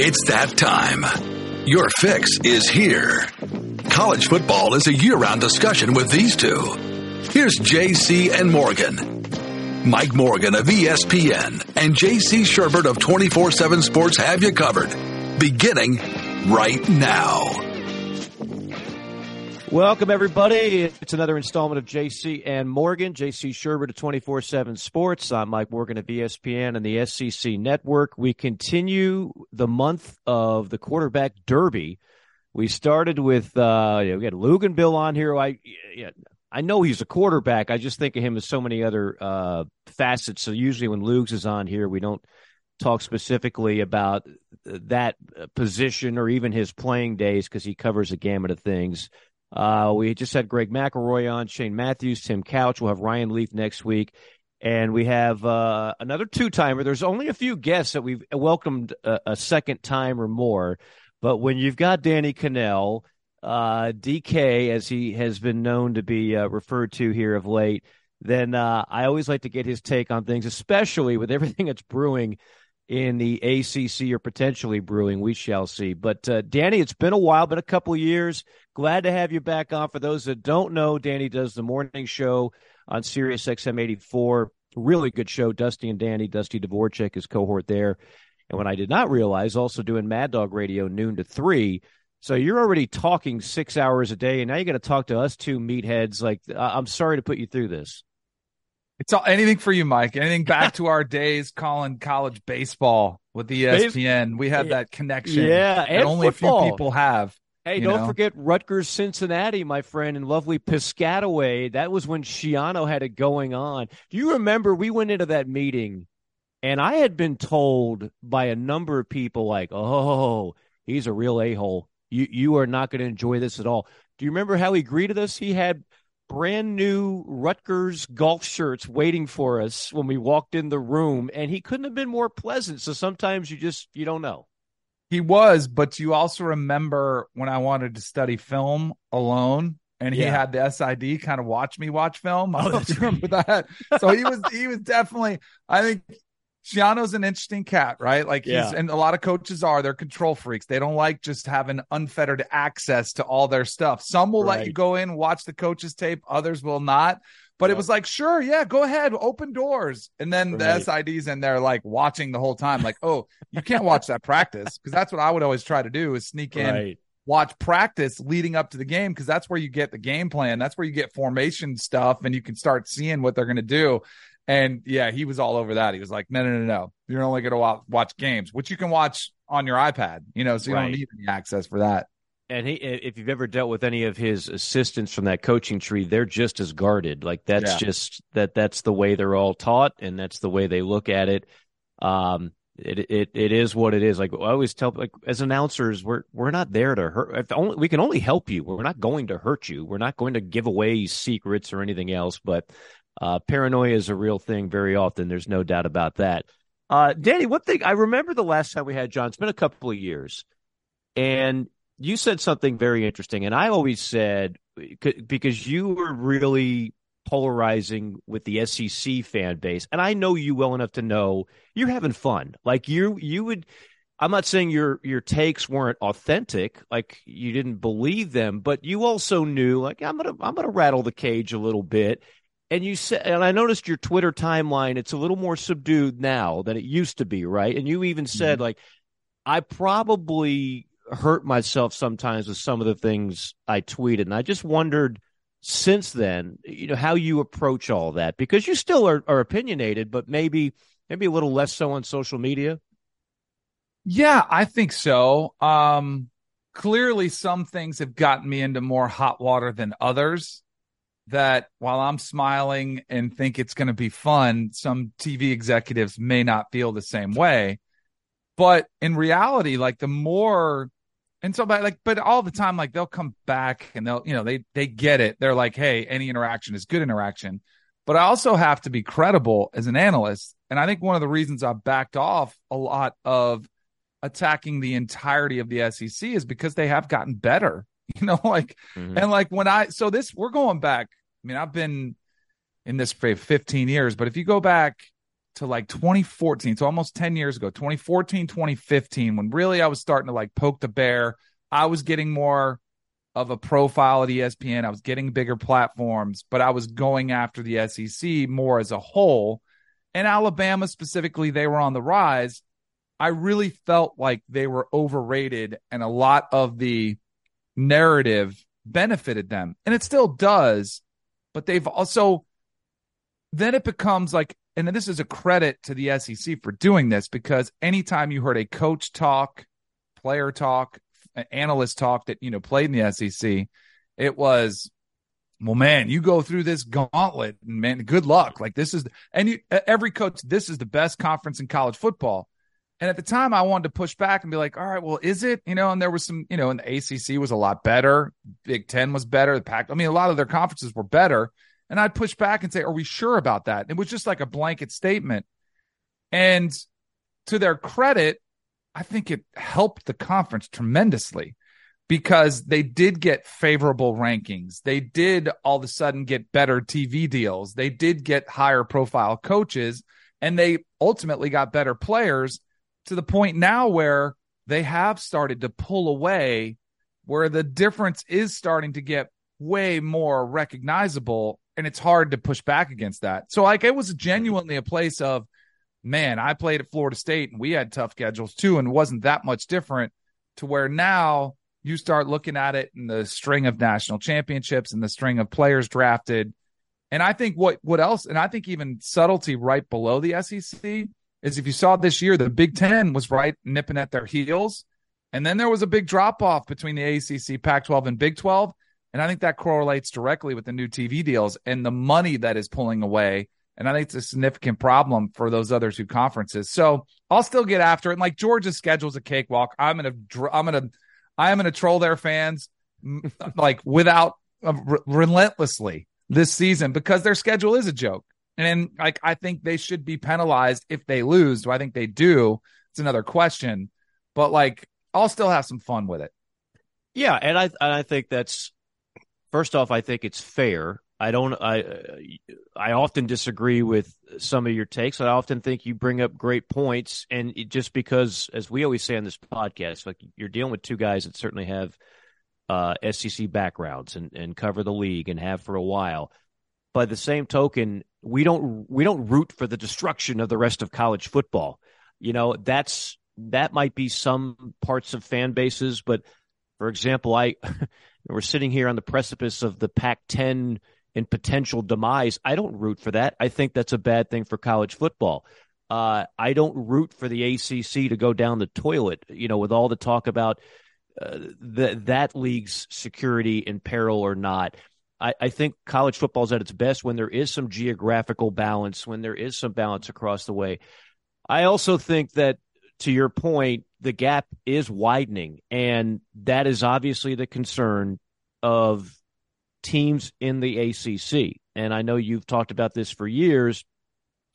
It's that time. Your fix is here. College football is a year round discussion with these two. Here's JC and Morgan. Mike Morgan of ESPN and JC Shurburtt of 24 7 Sports have you covered. Beginning right now. Welcome, everybody. It's another installment of JC and Morgan. JC Shurburtt of 24 7 Sports. I'm Mike Morgan of ESPN and the SEC Network. We continue the month of the quarterback derby. We started with, uh, we had Luginbill on here. I, yeah, I know he's a quarterback. I just think of him as so many other uh, facets. So usually when Lugs is on here, we don't talk specifically about that position or even his playing days because he covers a gamut of things. Uh, we just had Greg McElroy on, Shane Matthews, Tim Couch. We'll have Ryan Leaf next week. And we have uh, another two timer. There's only a few guests that we've welcomed a, a, second time or more. But when you've got Danny Kanell, uh, DK, as he has been known to be uh, referred to here of late, then uh, I always like to get his take on things, especially with everything that's brewing in the ACC or potentially brewing. We shall see. But uh, Danny, it's been a while, been a couple years. Glad to have you back on. For those that don't know, Danny does the morning show on Sirius XM 84. Really good show. Dusty and Danny, Dusty Dvoracek, his cohort there. And when I did not realize, also doing Mad Dog Radio noon to three. So you're already talking six hours a day, and now you're going to talk to us two meatheads. Like, I'm sorry to put you through this. It's all anything for you, Mike. Anything back to our days calling college baseball with the ESPN. We had that connection. Yeah, and only football. a few people have. Hey, don't know? forget Rutgers, Cincinnati, my friend, and lovely Piscataway. That was when Schiano had it going on. Do you remember we went into that meeting and I had been told by a number of people, like, oh, he's a real a hole. You, you are not going to enjoy this at all. Do you remember how he greeted us? He had brand new Rutgers golf shirts waiting for us when we walked in the room, and he couldn't have been more pleasant. So sometimes you just you don't know. He was, but you also remember when I wanted to study film alone and he yeah. had the SID kind of watch me watch film. I don't remember that. So he was he was definitely I think Schiano's an interesting cat, right? Like he's yeah. and a lot of coaches are, they're control freaks. They don't like just having unfettered access to all their stuff. Some will right. let you go in, watch the coach's tape, others will not. But it was like, sure, yeah, go ahead, open doors. And then right. the SIDs in there like watching the whole time, like, oh, you can't watch that practice. Cause that's what I would always try to do is sneak in, right. watch practice leading up to the game. Cause that's where you get the game plan. That's where you get formation stuff and you can start seeing what they're going to do. And yeah, he was all over that. He was like, no, no, no, no. You're only going to watch games, which you can watch on your iPad, you know, so you right. don't need any access for that. And he, if you've ever dealt with any of his assistants from that coaching tree, they're just as guarded. Like that's yeah. just that that's the way they're all taught, and that's the way they look at it. Um, it it it is what it is. Like I always tell, like as announcers, we're we're not there to hurt. If only we can only help you. We're not going to hurt you. We're not going to give away secrets or anything else. But uh, paranoia is a real thing very often. There's no doubt about that. Uh, Danny, one thing I remember the last time we had John, it's been a couple of years, and you said something very interesting. And I always said, because you were really polarizing with the SEC fan base, and I know you well enough to know you're having fun. Like you, you would. I'm not saying your your takes weren't authentic, like you didn't believe them, but you also knew, like I'm gonna I'm gonna rattle the cage a little bit, and you said, and I noticed your Twitter timeline, it's a little more subdued now than it used to be, right? And you even said, mm-hmm. like, I probably hurt myself sometimes with some of the things I tweeted. And I just wondered since then, you know, how you approach all that because you still are, are opinionated, but maybe, maybe a little less so on social media. Yeah, I think so. Um, clearly some things have gotten me into more hot water than others that while I'm smiling and think it's going to be fun, some TV executives may not feel the same way. But in reality, like the more, and so, but like, but all the time, like they'll come back and they'll, you know, they, they get it. They're like, Hey, any interaction is good interaction. But I also have to be credible as an analyst. And I think one of the reasons I backed off a lot of attacking the entirety of the SEC is because they have gotten better you know like mm-hmm. and like when i so this we're going back I mean, I've been in this for 15 years, but if you go back to like 2014, so almost 10 years ago, 2014, 2015, when really I was starting to like poke the bear. I was getting more of a profile at ESPN. I was getting bigger platforms, but I was going after the SEC more as a whole. And Alabama specifically, they were on the rise. I really felt like they were overrated and a lot of the narrative benefited them. And it still does, but they've also then it becomes like and this is a credit to the SEC for doing this because anytime you heard a coach talk, player talk, analyst talk that you know played in the SEC, it was well, man, you go through this gauntlet, and man, good luck. Like this is, and you, every coach, this is the best conference in college football. And at the time, I wanted to push back and be like, all right, well, is it? You know, and there was some, you know, and the ACC was a lot better. Big Ten was better. The Pac, I mean, a lot of their conferences were better. And I'd push back and say, are we sure about that? It was just like a blanket statement. And to their credit, I think it helped the conference tremendously because they did get favorable rankings. They did all of a sudden get better TV deals. They did get higher profile coaches and they ultimately got better players to the point now where they have started to pull away where the difference is starting to get way more recognizable and it's hard to push back against that. So like it was genuinely a place of man, I played at Florida State and we had tough schedules too, and wasn't that much different to where now you start looking at it in the string of national championships and the string of players drafted. And I think what what else, and I think even subtlety right below the SEC is if you saw this year, the Big Ten was right nipping at their heels. And then there was a big drop off between the ACC, Pac 12, and Big 12. And I think that correlates directly with the new TV deals and the money that is pulling away and I think it's a significant problem for those other two conferences. So I'll still get after it. And like Georgia's schedule's a cakewalk. I'm gonna, I'm gonna, I am gonna troll their fans like without uh, re- relentlessly this season because their schedule is a joke. And like I think they should be penalized if they lose. Do I think they do? It's another question. But like I'll still have some fun with it. Yeah, and I and I think that's first off, I think it's fair I don't. I I often disagree with some of your takes. I often think you bring up great points, and just because, as we always say on this podcast, like you're dealing with two guys that certainly have uh, SEC backgrounds and, and cover the league and have for a while. By the same token, we don't we don't root for the destruction of the rest of college football. You know, that's that might be some parts of fan bases, but for example, I we're sitting here on the precipice of the Pac-10 and potential demise. I don't root for that. I think that's a bad thing for college football. Uh, I don't root for the ACC to go down the toilet. You know, with all the talk about uh, the, that league's security in peril or not. I, I think college football is at its best when there is some geographical balance, when there is some balance across the way. I also think that, to your point, the gap is widening, and that is obviously the concern of teams in the ACC. And I know you've talked about this for years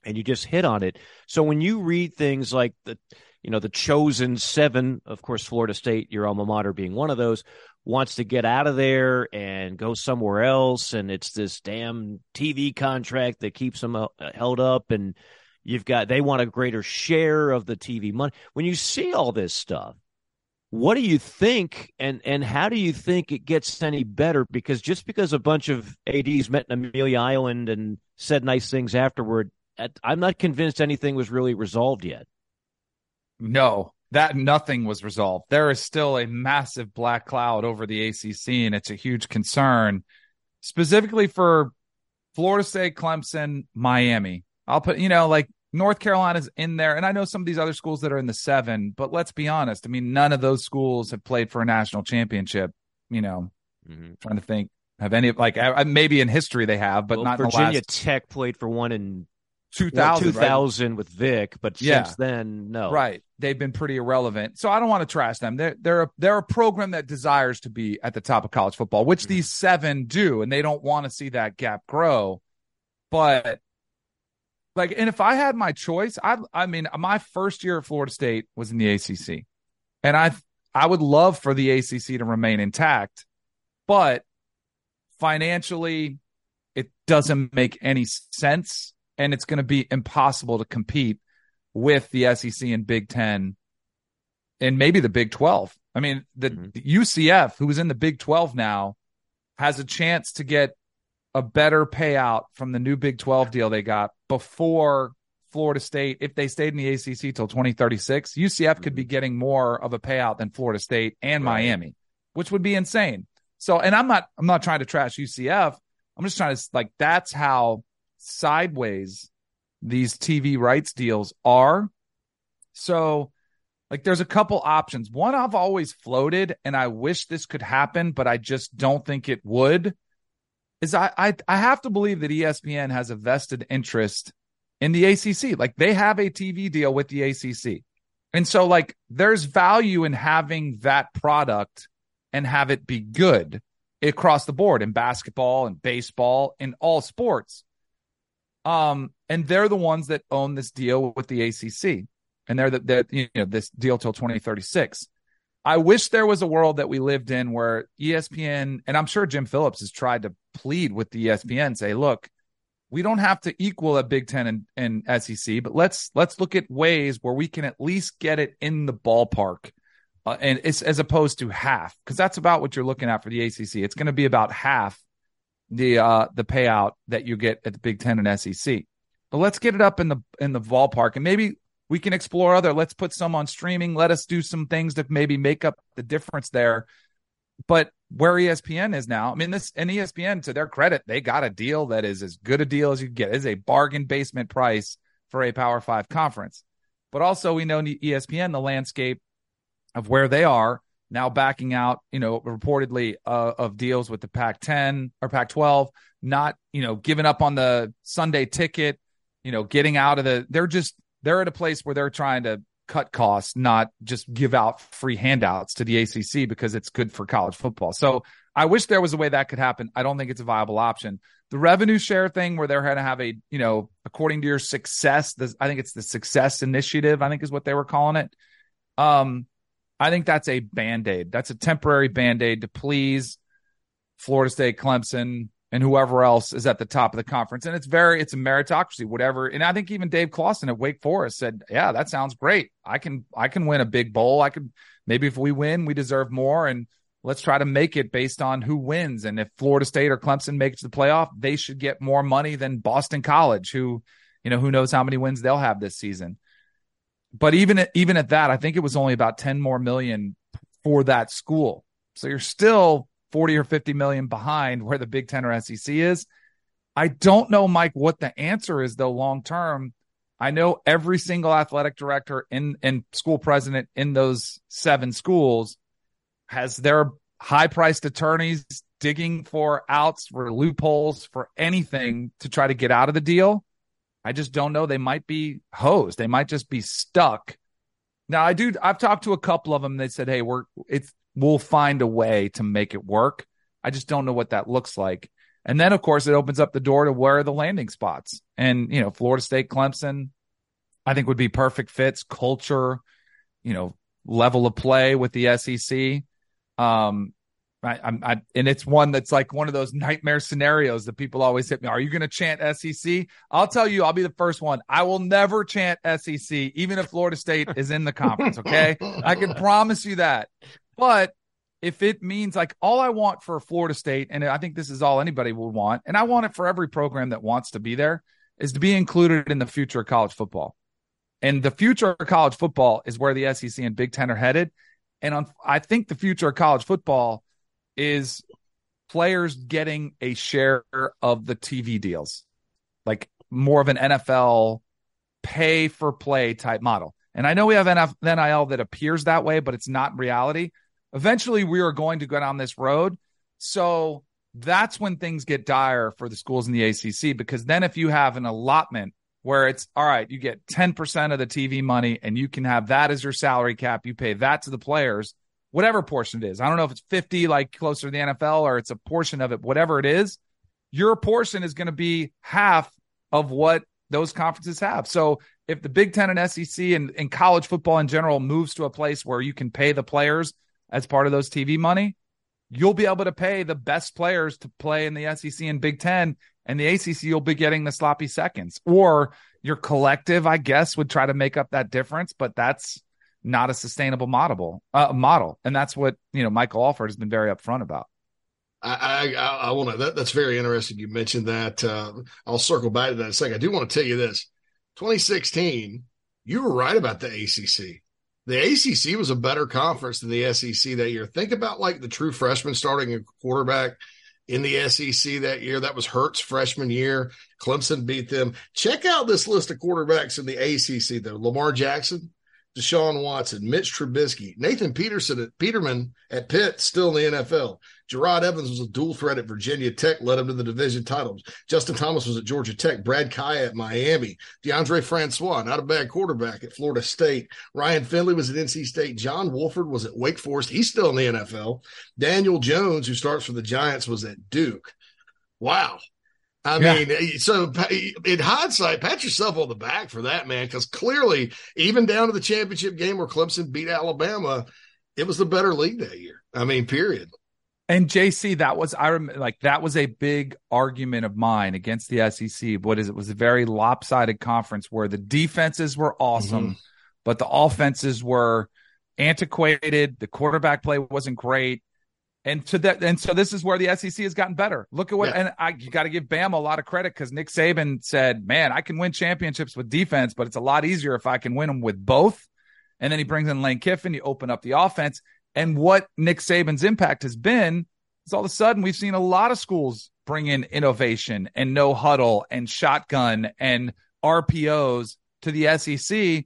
and you just hit on it. So when you read things like the you know the chosen 7, of course Florida State, your alma mater being one of those, wants to get out of there and go somewhere else and it's this damn TV contract that keeps them uh, held up and you've got they want a greater share of the TV money. When you see all this stuff, what do you think, and and how do you think it gets any better? Because just because a bunch of ads met in Amelia Island and said nice things afterward, I'm not convinced anything was really resolved yet. No, that nothing was resolved. There is still a massive black cloud over the ACC, and it's a huge concern, specifically for Florida State, Clemson, Miami. I'll put, you know, like North Carolina's in there, and I know some of these other schools that are in the seven, but let's be honest. I mean, none of those schools have played for a national championship. You know, mm-hmm. trying to think, have any like maybe in history they have, but well, not Virginia last... Tech played for one in 2000, 2000 right? with Vic, but yeah. since then, no. Right, they've been pretty irrelevant. So I don't want to trash them. They're they're a, they're a program that desires to be at the top of college football, which mm-hmm. these seven do, and they don't want to see that gap grow. But like, and if I had my choice, I I mean, my first year at Florida State was in the ACC, and I I would love for the ACC to remain intact, but financially, it doesn't make any sense and it's going to be impossible to compete with the SEC and Big Ten and maybe the Big 12. I mean, the, mm-hmm. the UCF, who is in the Big 12 now, has a chance to get a better payout from the new Big 12 deal they got before Florida State. If they stayed in the ACC till 2036, UCF could be mm-hmm. getting more of a payout than Florida State and right. Miami, which would be insane. So, and I'm not, I'm not trying to trash UCF. I'm just trying to like, that's how sideways these TV rights deals are. So, like, there's a couple options. One I've always floated, and I wish this could happen, but I just don't think it would. Is I I, I have to believe that ESPN has a vested interest in the ACC. Like, they have a TV deal with the ACC. And so, like, there's value in having that product and have it be good across the board in basketball and baseball in all sports. Um, and they're the ones that own this deal with the ACC, and they're that you know this deal till 2036. I wish there was a world that we lived in where ESPN, and I'm sure Jim Phillips has tried to plead with the ESPN, say, look, we don't have to equal a Big Ten and, and SEC, but let's let's look at ways where we can at least get it in the ballpark uh, and it's as opposed to half because that's about what you're looking at for the ACC. It's going to be about half the uh, the payout that you get at the Big Ten and SEC. But let's get it up in the in the ballpark, and maybe we can explore other. Let's put some on streaming. Let us do some things to maybe make up the difference there. But where ESPN is now, I mean, this and ESPN, to their credit, they got a deal that is as good a deal as you can get. It is a bargain basement price for a Power Five conference. But also, we know ESPN, the landscape of where they are now backing out, you know, reportedly uh, of deals with the Pac 10 or Pac 12, not, you know, giving up on the Sunday ticket, you know, getting out of the, they're just, they're at a place where they're trying to cut costs, not just give out free handouts to the ACC because it's good for college football. So I wish there was a way that could happen. I don't think it's a viable option. The revenue share thing where they're going to have a, you know, according to your success, the, I think it's the success initiative, I think is what they were calling it. Um, I think that's a band aid. That's a temporary band aid to please Florida State, Clemson, and whoever else is at the top of the conference. And it's very, it's a meritocracy, whatever. And I think even Dave Clawson at Wake Forest said, "Yeah, that sounds great. I can, I can win a big bowl. I could maybe if we win, we deserve more, and let's try to make it based on who wins. And if Florida State or Clemson makes the playoff, they should get more money than Boston College, who, you know, who knows how many wins they'll have this season." But even at, even at that, I think it was only about 10 more million for that school. So you're still 40 or 50 million behind where the Big 10 or SEC is. I don't know, Mike, what the answer is though long term. I know every single athletic director in and school president in those seven schools has their high priced attorneys digging for outs for loopholes for anything to try to get out of the deal. I just don't know. They might be hosed. They might just be stuck. Now, I do. I've talked to a couple of them. They said, "Hey, we're it's we'll find a way to make it work." I just don't know what that looks like. And then, of course, it opens up the door to where are the landing spots. And you know, Florida State, Clemson, I think would be perfect fits. Culture, you know, level of play with the SEC. Um, I, I'm, I, and it's one that's like one of those nightmare scenarios that people always hit me. Are you going to chant SEC? I'll tell you, I'll be the first one. I will never chant SEC, even if Florida State is in the conference. Okay. I can promise you that. But if it means like all I want for Florida State, and I think this is all anybody would want, and I want it for every program that wants to be there, is to be included in the future of college football. And the future of college football is where the SEC and Big Ten are headed. And on, I think the future of college football is players getting a share of the TV deals, like more of an NFL pay for play type model. And I know we have NIL that appears that way, but it's not reality. Eventually, we are going to go down this road. So that's when things get dire for the schools in the ACC because then if you have an allotment where it's all right, you get 10% of the TV money and you can have that as your salary cap, you pay that to the players whatever portion it is. I don't know if it's 50, like closer to the NFL, or it's a portion of it, whatever it is, your portion is going to be half of what those conferences have. So if the Big Ten and SEC and, and college football in general moves to a place where you can pay the players as part of those TV money, you'll be able to pay the best players to play in the SEC and Big Ten and the ACC you'll be getting the sloppy seconds. Or your collective, I guess, would try to make up that difference, but that's not a sustainable model. Uh, model, and that's what you know Michael Alford has been very upfront about. I I, I want to. That, that's very interesting. You mentioned that. Uh, I'll circle back to that in a second. I do want to tell you this: 2016, you were right about the ACC. The ACC was a better conference than the SEC that year. Think about like the true freshman starting a quarterback in the SEC that year. That was Hurts' freshman year. Clemson beat them. Check out this list of quarterbacks in the ACC, though. Lamar Jackson, Deshaun Watson, Mitch Trubisky, Nathan Peterson at Peterman at Pitt, still in the NFL. Jerod Evans was a dual threat at Virginia Tech, led him to the division titles. Justin Thomas was at Georgia Tech. Brad Kaaya at Miami. Deondre Francois, not a bad quarterback at Florida State. Ryan Finley was at NC State. John Wolford was at Wake Forest. He's still in the NFL. Daniel Jones, who starts for the Giants, was at Duke. Wow. I yeah. mean, eh, so in hindsight, pat yourself on the back for that, man, because clearly, even down to the championship game where Clemson beat Alabama, it was the better league that year. I mean, period. And JC, that was I remember like that was a big argument of mine against the SEC. What is it? it was a very lopsided conference where the defenses were awesome, mm-hmm. but the offenses were antiquated. The quarterback play wasn't great. And to that, and so this is where the SEC has gotten better. Look at what, yeah. and I you got to give Bama a lot of credit because Nick Saban said, "Man, I can win championships with defense, but it's a lot easier if I can win them with both." And then he brings in Lane Kiffin. You open up the offense, and what Nick Saban's impact has been is all of a sudden we've seen a lot of schools bring in innovation and no huddle and shotgun and RPOs to the SEC,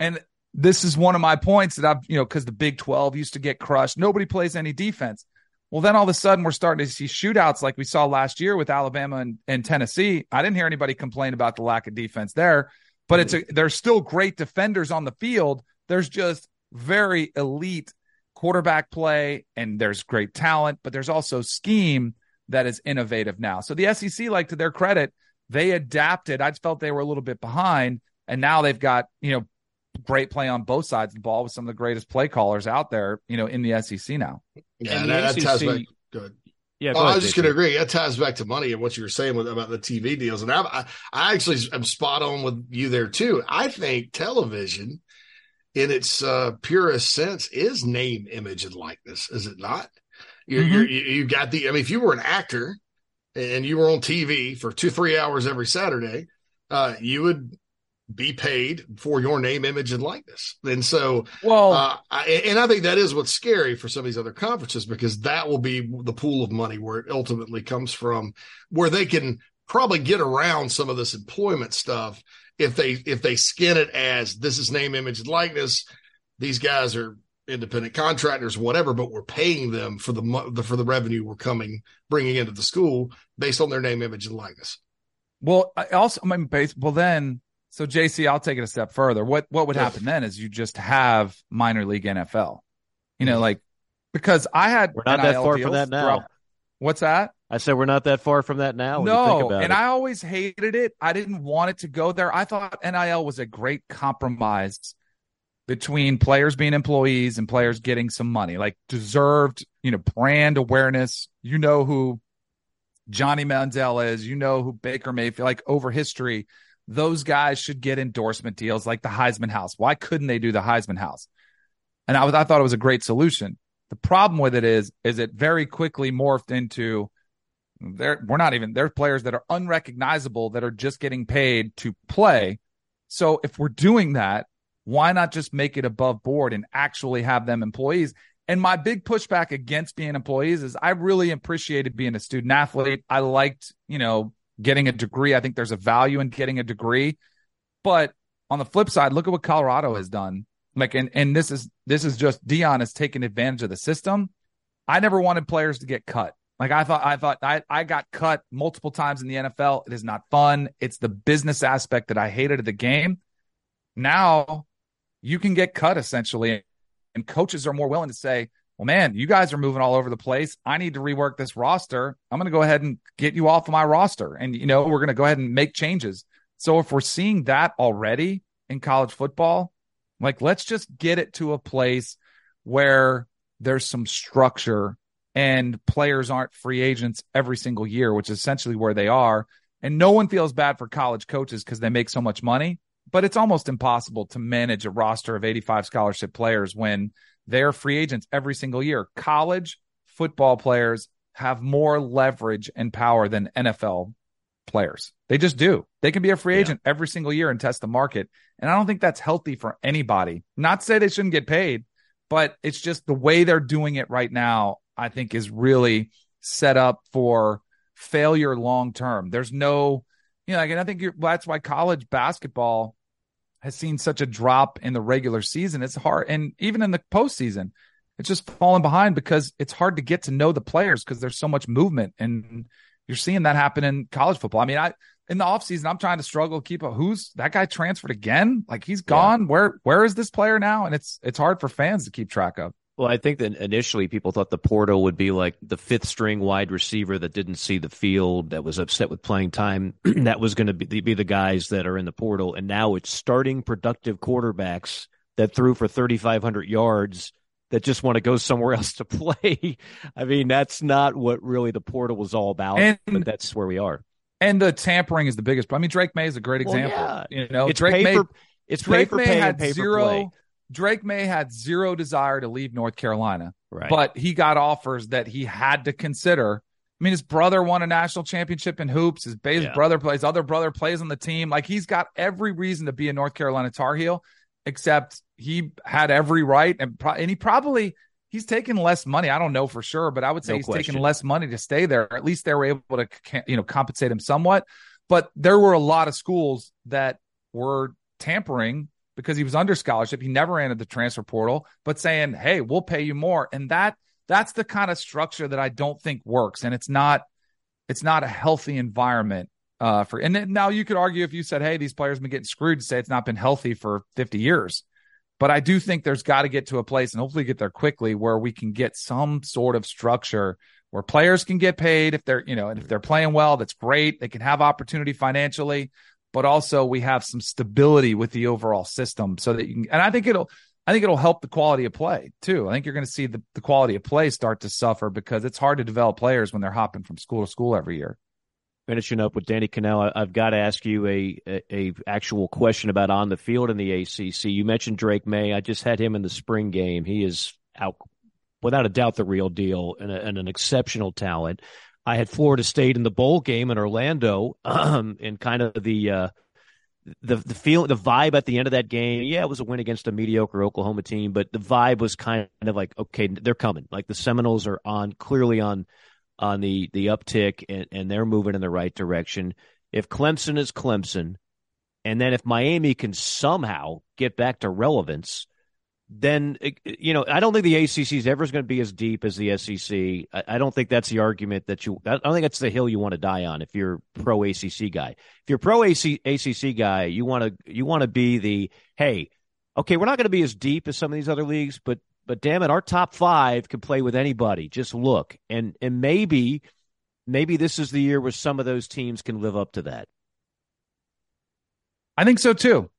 and this is one of my points that I've, you know, because the Big 12 used to get crushed. Nobody plays any defense. Well, then all of a sudden we're starting to see shootouts like we saw last year with Alabama and, and Tennessee. I didn't hear anybody complain about the lack of defense there, but it's a, there's still great defenders on the field. There's just very elite quarterback play and there's great talent, but there's also scheme that is innovative now. So the SEC, like to their credit, they adapted. I felt they were a little bit behind, and now they've got you know great play on both sides of the ball with some of the greatest play callers out there, you know, in the SEC now. Yeah, that, that ties back. Good. Yeah, oh, ahead, I was just going to agree. That ties back to money and what you were saying with, about the TV deals, and I, I, I actually am spot on with you there too. I think television, in its uh, purest sense, is name, image, and likeness. Is it not? You're, mm-hmm. you're, you got the. I mean, if you were an actor and you were on TV for two, three hours every Saturday, uh, you would be paid for your name, image, and likeness. And so, well, uh, I, and I think that is what's scary for some of these other conferences because that will be the pool of money where it ultimately comes from, where they can probably get around some of this employment stuff if they if they skin it as this is name, image, and likeness. These guys are independent contractors, whatever, but we're paying them for the for the revenue we're coming bringing into the school based on their name, image, and likeness. Well, I also, I mean, based, well, then so JC, I'll take it a step further. What what would happen then is you just have minor league NFL. You know, mm-hmm. like because I had we're not NIL that far from that now. Throughout, what's that? I said we're not that far from that now. No, and it. I always hated it. I didn't want it to go there. I thought NIL was a great compromise between players being employees and players getting some money, like deserved, you know, brand awareness. You know who Johnny Manziel is. You know who Baker Mayfield, like over history those guys should get endorsement deals like the Heisman House. Why couldn't they do the Heisman House? And I was, I thought it was a great solution. The problem with it is, is it very quickly morphed into there. We're not even there's players that are unrecognizable that are just getting paid to play. So if we're doing that, why not just make it above board and actually have them employees? And my big pushback against being employees is I really appreciated being a student athlete. I liked, you know, getting a degree. I think there's a value in getting a degree. But on the flip side, look at what Colorado has done. Like, and, and this is, this is just Deion has taken advantage of the system. I never wanted players to get cut. Like I thought, I thought I, I got cut multiple times in the NFL. It is not fun. It's the business aspect that I hated of the game. Now you can get cut essentially, and coaches are more willing to say, well, man, you guys are moving all over the place. I need to rework this roster. I'm going to go ahead and get you off of my roster. And, you know, we're going to go ahead and make changes. So if we're seeing that already in college football, like let's just get it to a place where there's some structure and players aren't free agents every single year, which is essentially where they are. And no one feels bad for college coaches because they make so much money, but it's almost impossible to manage a roster of 85 scholarship players when they're free agents every single year. College football players have more leverage and power than NFL players. They just do. They can be a free agent yeah. every single year and test the market. And I don't think that's healthy for anybody. Not to say they shouldn't get paid, but it's just the way they're doing it right now, I think is really set up for failure long term. There's no, you know, like, and I think that's why college basketball has seen such a drop in the regular season. It's hard. And even in the postseason, it's just falling behind because it's hard to get to know the players because there's so much movement. And you're seeing that happen in college football. I mean, I in the offseason, I'm trying to struggle to keep a who's that guy transferred again? Like he's gone. Yeah. Where where is this player now? And it's it's hard for fans to keep track of. Well, I think that initially people thought the portal would be like the fifth string wide receiver that didn't see the field, that was upset with playing time. that was going to be, be the guys that are in the portal. And now it's starting productive quarterbacks that threw for 3,500 yards that just want to go somewhere else to play. I mean, that's not what really the portal was all about, and, but that's where we are. And the tampering is the biggest. I mean, Drake Maye is a great example. Well, yeah. You know, it's Drake Maye. It's Drake Maye had zero. Play. Drake Maye had zero desire to leave North Carolina, right. but he got offers that he had to consider. I mean, his brother won a national championship in hoops. His, his yeah. brother plays, other brother plays on the team. Like he's got every reason to be a North Carolina Tar Heel, except he had every right, and, pro- and he probably he's taken less money. I don't know for sure, but I would say no he's question. taken less money to stay there. At least they were able to, you know, compensate him somewhat. But there were a lot of schools that were tampering because he was under scholarship. He never entered the transfer portal, but saying, "Hey, we'll pay you more." And that that's the kind of structure that I don't think works, and it's not it's not a healthy environment uh, for. And now you could argue if you said, "Hey, these players have been getting screwed," to say it's not been healthy for 50 years. But I do think there's got to get to a place and hopefully get there quickly where we can get some sort of structure where players can get paid if they're, you know, and if they're playing well, that's great. They can have opportunity financially, but also we have some stability with the overall system so that you can, and I think it'll, I think it'll help the quality of play too. I think you're going to see the, the quality of play start to suffer because it's hard to develop players when they're hopping from school to school every year finishing up with Danny Kanell, I, have got to ask you a, a, a actual question about on the field in the ACC. You mentioned Drake Maye. I just had him in the spring game. He is out without a doubt the real deal and, a, and an exceptional talent. I had Florida State in the bowl game in Orlando, um, and kind of the uh, the the feel the vibe at the end of that game. Yeah, it was a win against a mediocre Oklahoma team, but the vibe was kind of like, okay, they're coming. Like the Seminoles are on clearly on on the the uptick and, and they're moving in the right direction. If Clemson is Clemson, and then if Miami can somehow get back to relevance, then eh, you know I don't think the ACC is ever going to be as deep as the SEC. I, don't think that's the argument that you. I don't think that's the hill you want to die on if you're pro ACC guy. If you're pro AC, ACC guy, you want to you want to be the hey, okay, we're not going to be as deep as some of these other leagues, but but damn it, our top five can play with anybody. Just look, and and maybe maybe this is the year where some of those teams can live up to that. I think so too.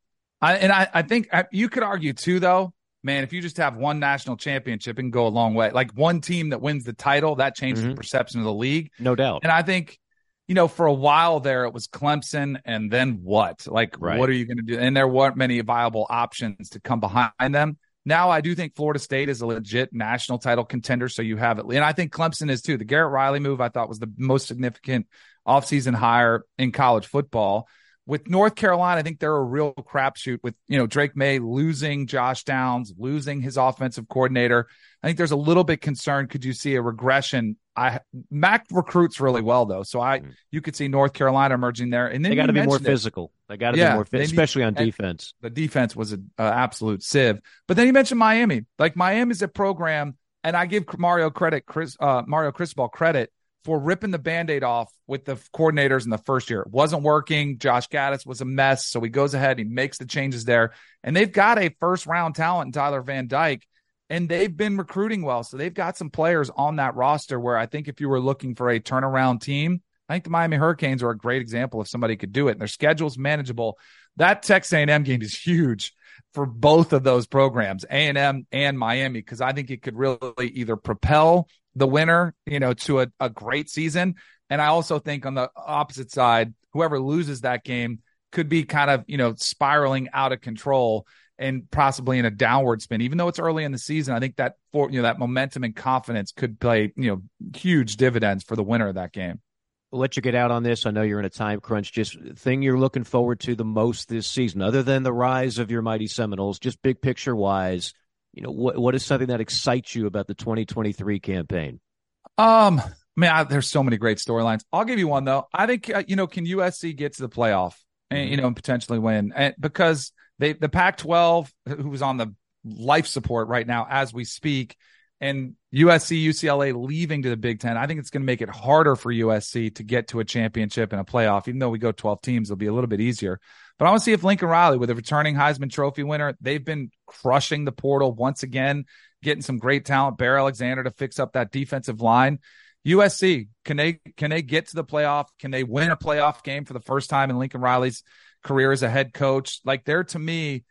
I, and I, I think I, you could argue too, though, man, if you just have one national championship and go a long way, like one team that wins the title, that changes mm-hmm. the perception of the league. No doubt. And I think, you know, for a while there, it was Clemson and then what? Like, right. what are you going to do? And there weren't many viable options to come behind them. Now, I do think Florida State is a legit national title contender. So you have it. And I think Clemson is too. The Garrett Riley move, I thought, was the most significant offseason hire in college football. With North Carolina, I think they're a real crapshoot with, you know, Drake Maye losing Josh Downs, losing his offensive coordinator. I think there's a little bit concerned. Could you see a regression? I Mack recruits really well though, so I mm. you could see North Carolina emerging there, and then they got to be more physical. They got to yeah, be more, physical, especially on defense. The defense was an absolute sieve. But then you mentioned Miami. Like Miami's a program, and I give Mario credit, Chris uh, Mario Cristobal credit for ripping the band-aid off with the coordinators in the first year. It wasn't working. Josh Gattis was a mess. So he goes ahead, he makes the changes there. And they've got a first round talent in Tyler Van Dyke. And they've been recruiting well. So they've got some players on that roster where I think if you were looking for a turnaround team, I think the Miami Hurricanes are a great example if somebody could do it. And their schedule's manageable. That Texas A&M game is huge for both of those programs, A&M and Miami, because I think it could really either propel the winner, you know, to a, a great season. And I also think on the opposite side, whoever loses that game could be kind of, you know, spiraling out of control and possibly in a downward spin. Even though it's early in the season, I think that for you know that momentum and confidence could play, you know, huge dividends for the winner of that game. We'll let you get out on this. I know you're in a time crunch. Just thing you're looking forward to the most this season, other than the rise of your mighty Seminoles, just big picture wise, you know, what what is something that excites you about the 2023 campaign? Um, man, there's so many great storylines. I'll give you one though. I think uh, you know, can USC get to the playoff and you know and potentially win? And because they the Pac-12, who's on the life support right now as we speak, and USC, UCLA leaving to the Big Ten, I think it's going to make it harder for USC to get to a championship and a playoff. Even though we go 12 teams, it'll be a little bit easier. But I want to see if Lincoln Riley, with a returning Heisman Trophy winner, they've been crushing the portal once again, getting some great talent. Bear Alexander to fix up that defensive line. USC, can they can they get to the playoff? Can they win a playoff game for the first time in Lincoln Riley's career as a head coach? Like they're to me,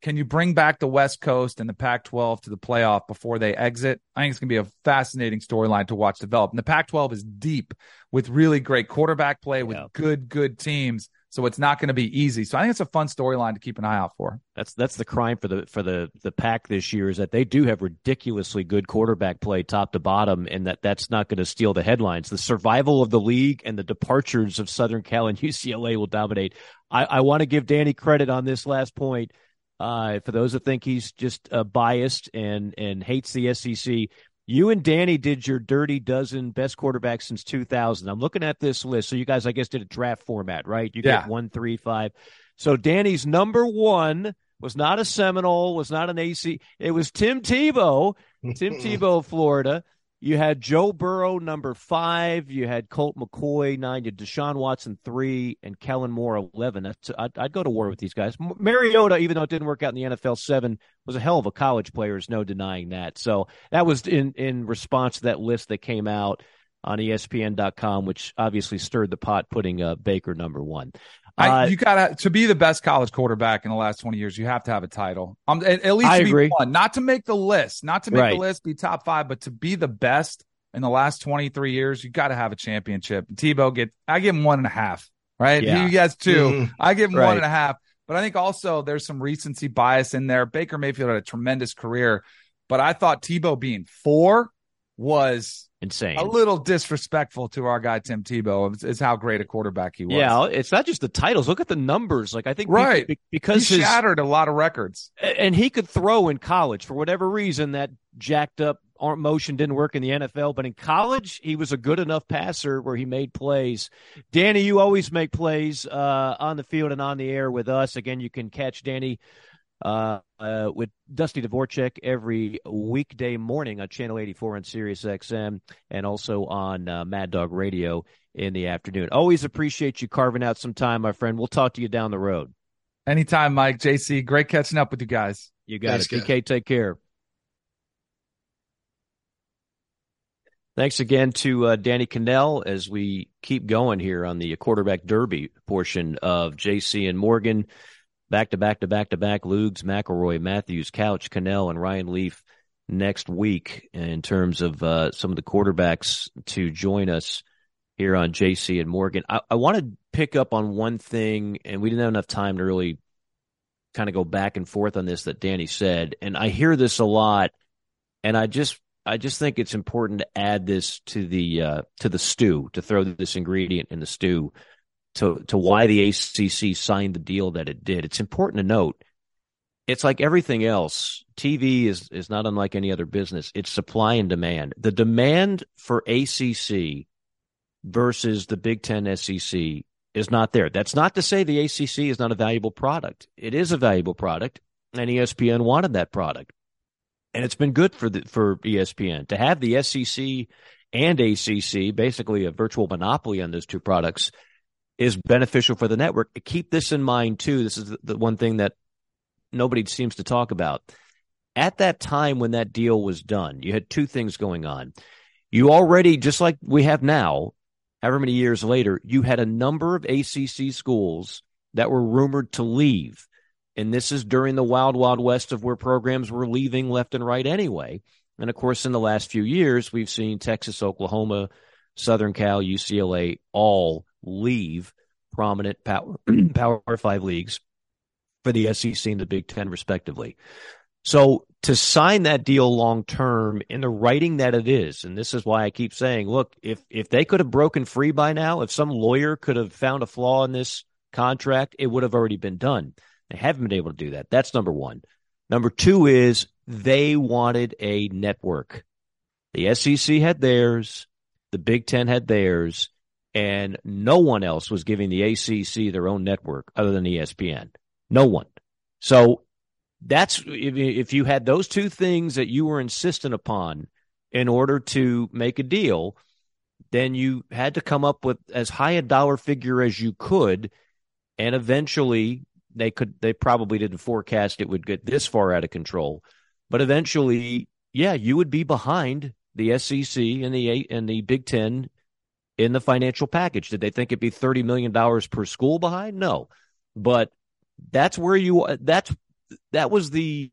can you bring back the West Coast and the Pac 12 to the playoff before they exit? I think it's going to be a fascinating storyline to watch develop. And the Pac 12 is deep with really great quarterback play, with yeah. good, good teams. So it's not going to be easy. So I think it's a fun storyline to keep an eye out for. That's that's the crime for the for the the pack this year is that they do have ridiculously good quarterback play top to bottom, and that that's not going to steal the headlines. The survival of the league and the departures of Southern Cal and UCLA will dominate. I, I want to give Danny credit on this last point. Uh, for those that think he's just uh, biased and and hates the SEC, you and Danny did your dirty dozen best quarterbacks since 2000. I'm looking at this list. So you guys, I guess, did a draft format, right? You yeah. get one, three, five. So Danny's number one was not a Seminole, was not an AC. It was Tim Tebow, Tim Tebow, Florida. You had Joe Burrow, number five. You had Colt McCoy, nine. You had Deshaun Watson, three, and Kellen Moore, 11. That's, I'd, I'd, go to war with these guys. Mariota, even though it didn't work out in the NFL, seven, was a hell of a college player. There's no denying that. So that was in, in response to that list that came out on ESPN.com, which obviously stirred the pot, putting uh, Baker number one. I, uh, you gotta to be the best college quarterback in the last twenty years. You have to have a title. Um, at, at least I be agree. one, not to make the list, not to make right. the list, be top five, but to be the best in the last twenty three years. You got to have a championship. Tebow get, I give him one and a half. Right, yeah. he gets 2 mm-hmm. I give him right. one and a half. But I think also there's some recency bias in there. Baker Mayfield had a tremendous career, but I thought Tebow being four was insane. A little disrespectful to our guy Tim Tebow is how great a quarterback he was. Yeah, it's not just the titles. Look at the numbers. Like I think right people, because he his, shattered a lot of records, and he could throw in college for whatever reason that jacked up arm motion didn't work in the NFL, but in college he was a good enough passer where he made plays. Danny, you always make plays uh, on the field and on the air with us. Again, you can catch Danny uh, uh, with Dusty Dvoracek every weekday morning on Channel 84 on Sirius XM and also on uh, Mad Dog Radio in the afternoon. Always appreciate you carving out some time, my friend. We'll talk to you down the road. Anytime, Mike. JC, great catching up with you guys. You got Thanks, it. DK, take care. Thanks again to uh, Danny Kanell as we keep going here on the quarterback derby portion of JC and Morgan back to back to back to back Lugs, McElroy, Matthews, Couch, Kanell, and Ryan Leaf next week in terms of uh, some of the quarterbacks to join us here on JC and Morgan. I, I want to pick up on one thing, and we didn't have enough time to really kind of go back and forth on this that Danny said, and I hear this a lot, and I just I just think it's important to add this to the uh, to the stew to throw this ingredient in the stew to to why the ACC signed the deal that it did. It's important to note. It's like everything else. TV is is not unlike any other business. It's supply and demand. The demand for ACC versus the Big Ten SEC is not there. That's not to say the ACC is not a valuable product. It is a valuable product, and ESPN wanted that product, and it's been good for the for ESPN to have the SEC and ACC basically a virtual monopoly on those two products is beneficial for the network. Keep this in mind too. This is the one thing that nobody seems to talk about. At that time when that deal was done, you had two things going on. You already, just like we have now, however many years later, you had a number of ACC schools that were rumored to leave. And this is during the wild, wild west of where programs were leaving left and right anyway. And of course, in the last few years, we've seen Texas, Oklahoma, Southern Cal, UCLA all leave prominent power, power five leagues for the SEC and the Big Ten, respectively. So to sign that deal long term in the writing that it is, and this is why I keep saying, look, if if they could have broken free by now, if some lawyer could have found a flaw in this contract, it would have already been done. They haven't been able to do that. That's number one. Number two is they wanted a network. The SEC had theirs, the Big Ten had theirs, and no one else was giving the ACC their own network other than ESPN. No one. So that's if, if you had those two things that you were insistent upon in order to make a deal, then you had to come up with as high a dollar figure as you could, and eventually they could they probably didn't forecast it would get this far out of control but eventually yeah you would be behind the SEC and the and the Big 10 in the financial package did they think it'd be 30 million dollars per school behind no but that's where you that's that was the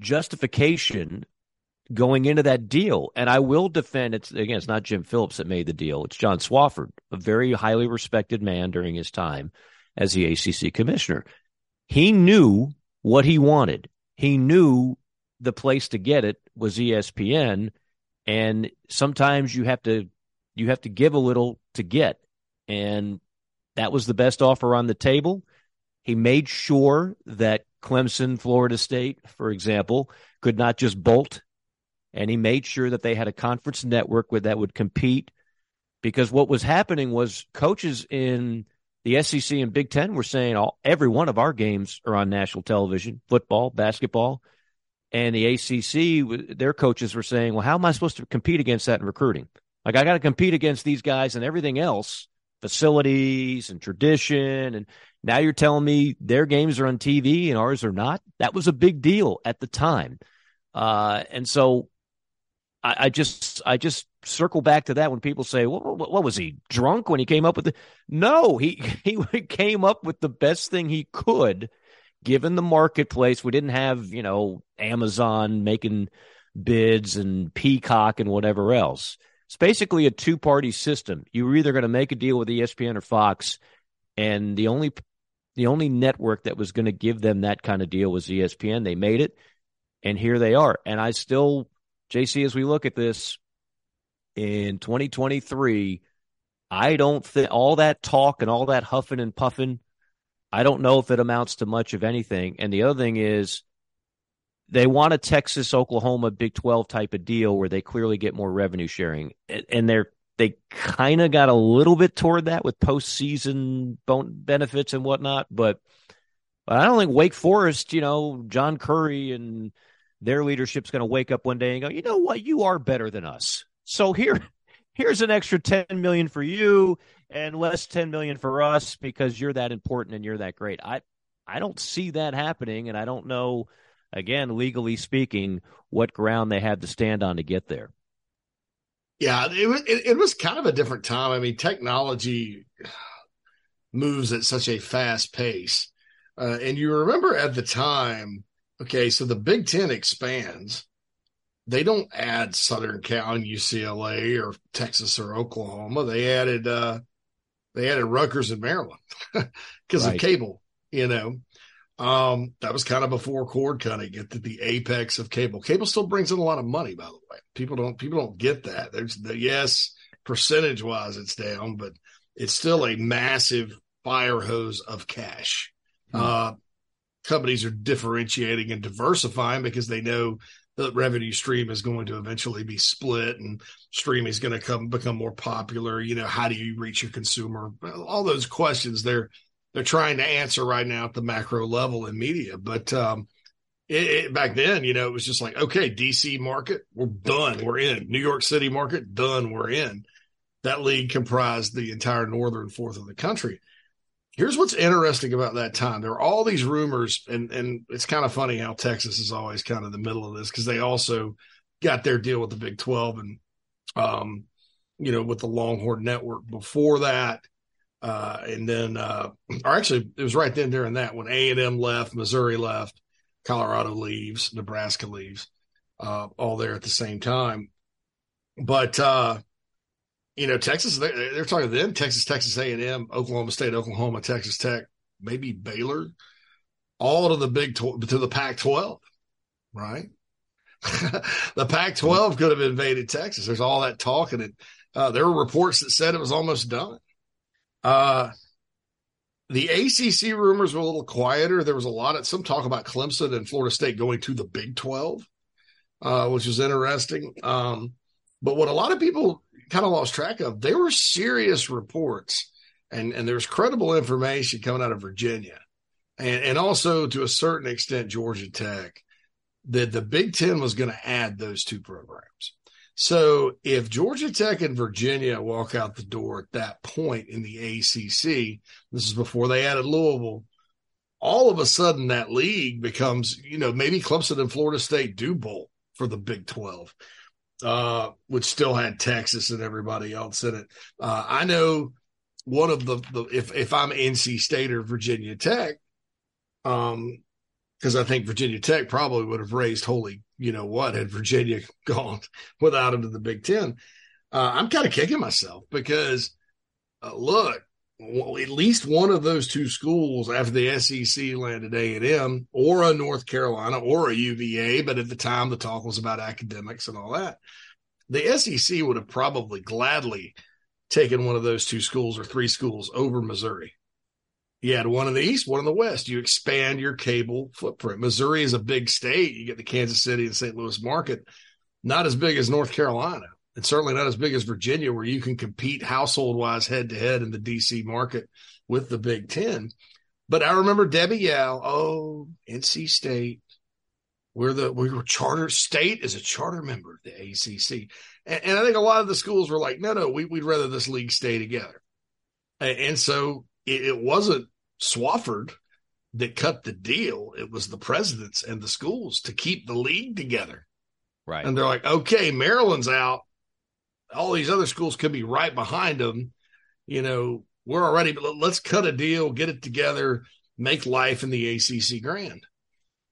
justification going into that deal. And I will defend it's again, it's not Jim Phillips that made the deal. It's John Swofford, a very highly respected man during his time as the ACC commissioner. He knew what he wanted. He knew the place to get it was ESPN, and sometimes you have to you have to give a little to get, and that was the best offer on the table. He made sure that Clemson, Florida State, for example, could not just bolt, and he made sure that they had a conference network that would compete. Because what was happening was coaches in the SEC and Big Ten were saying all every one of our games are on national television, football, basketball, and the ACC, their coaches were saying, "Well, how am I supposed to compete against that in recruiting? Like I got to compete against these guys and everything else, facilities and tradition, and now you're telling me their games are on TV and ours are not. That was a big deal at the time, uh, and so I, I just I just circle back to that when people say, well, what, what, was he drunk when he came up with it? No, he he came up with the best thing he could, given the marketplace. We didn't have you know Amazon making bids and Peacock and whatever else. It's basically a two party system. You were either going to make a deal with ESPN or Fox, and the only the only network that was going to give them that kind of deal was ESPN. They made it, and here they are. And I still JC, as we look at this in 2023, I don't think all that talk and all that huffing and puffing, I don't know if it amounts to much of anything. And the other thing is, they want a Texas Oklahoma Big 12 type of deal where they clearly get more revenue sharing. And they're they kind of got a little bit toward that with postseason benefits and whatnot, but I don't think Wake Forest, you know, John Currie and their leadership's going to wake up one day and go, you know what, you are better than us. So here, here's an extra 10 million for you and less 10 million for us because you're that important and you're that great. I, I don't see that happening. And I don't know, again, legally speaking, what ground they had to stand on to get there. Yeah, it was, it, it was kind of a different time. I mean, technology moves at such a fast pace. Uh, and you remember at the time, Okay, so the Big Ten expands. They don't add Southern Cal and UCLA or Texas or Oklahoma. They added uh they added Rutgers and Maryland because right. of cable, you know. Um, that was kind of before cord cutting at the, the apex of cable. Cable still brings in a lot of money, by the way. People don't people don't get that. There's the yes, percentage wise it's down, but it's still a massive fire hose of cash. Hmm. Uh, companies are differentiating and diversifying because they know the revenue stream is going to eventually be split and streaming is going to come become more popular you know how do you reach your consumer all those questions they're they're trying to answer right now at the macro level in media but um it, it, back then you know it was just like okay dc market we're done we're in new york city market done we're in that league comprised the entire northern fourth of the country Here's what's interesting about that time. There are all these rumors, and and it's kind of funny how Texas is always kind of the middle of this because they also got their deal with the Big Twelve and um, you know, with the Longhorn Network before that. Uh, and then, uh, or actually, it was right then during that when A and M left, Missouri left, Colorado leaves, Nebraska leaves. uh, all there at the same time. But uh, you know, Texas, they're, they're talking to them, Texas, Texas A&M, Oklahoma State, Oklahoma, Texas Tech, maybe Baylor, all to the big, to the Pac 12, right? the Pac 12 could have invaded Texas. There's all that talk, and uh, there were reports that said it was almost done. Uh, the ACC rumors were a little quieter. There was a lot of some talk about Clemson and Florida State going to the Big 12, uh, which was interesting. Um, but what a lot of people kind of lost track of. There were serious reports and, and there's credible information coming out of Virginia and, and also to a certain extent, Georgia Tech, that the Big Ten was going to add those two programs. So if Georgia Tech and Virginia walk out the door at that point in the ACC, this is before they added Louisville, all of a sudden that league becomes, you know, maybe Clemson and Florida State do bowl for the Big 12 uh, which still had Texas and everybody else in it. Uh, I know one of the, the if if I'm NC State or Virginia Tech, um, because I think Virginia Tech probably would have raised holy, you know what, had Virginia gone without them to the Big Ten. Uh, I'm kind of kicking myself because uh, look, at least one of those two schools after the SEC landed A&M or a North Carolina or a UVA, but at the time the talk was about academics and all that. The SEC would have probably gladly taken one of those two schools or three schools over Missouri. You had one in the East, one in the West. You expand your cable footprint. Missouri is a big state. You get the Kansas City and St. Louis market, not as big as North Carolina and certainly not as big as Virginia, where you can compete household wise head to head in the DC market with the Big Ten. But I remember Debbie Yow, oh, NC State. We're the we were charter state is a charter member of the ACC, and, and, I think a lot of the schools were like, no, no, we, would rather this league stay together, and, and so it, it wasn't Swofford that cut the deal; it was the presidents and the schools to keep the league together. Right. And they're like, okay, Maryland's out all these other schools could be right behind them. You know, we're already, but let's cut a deal, get it together, make life in the ACC grand.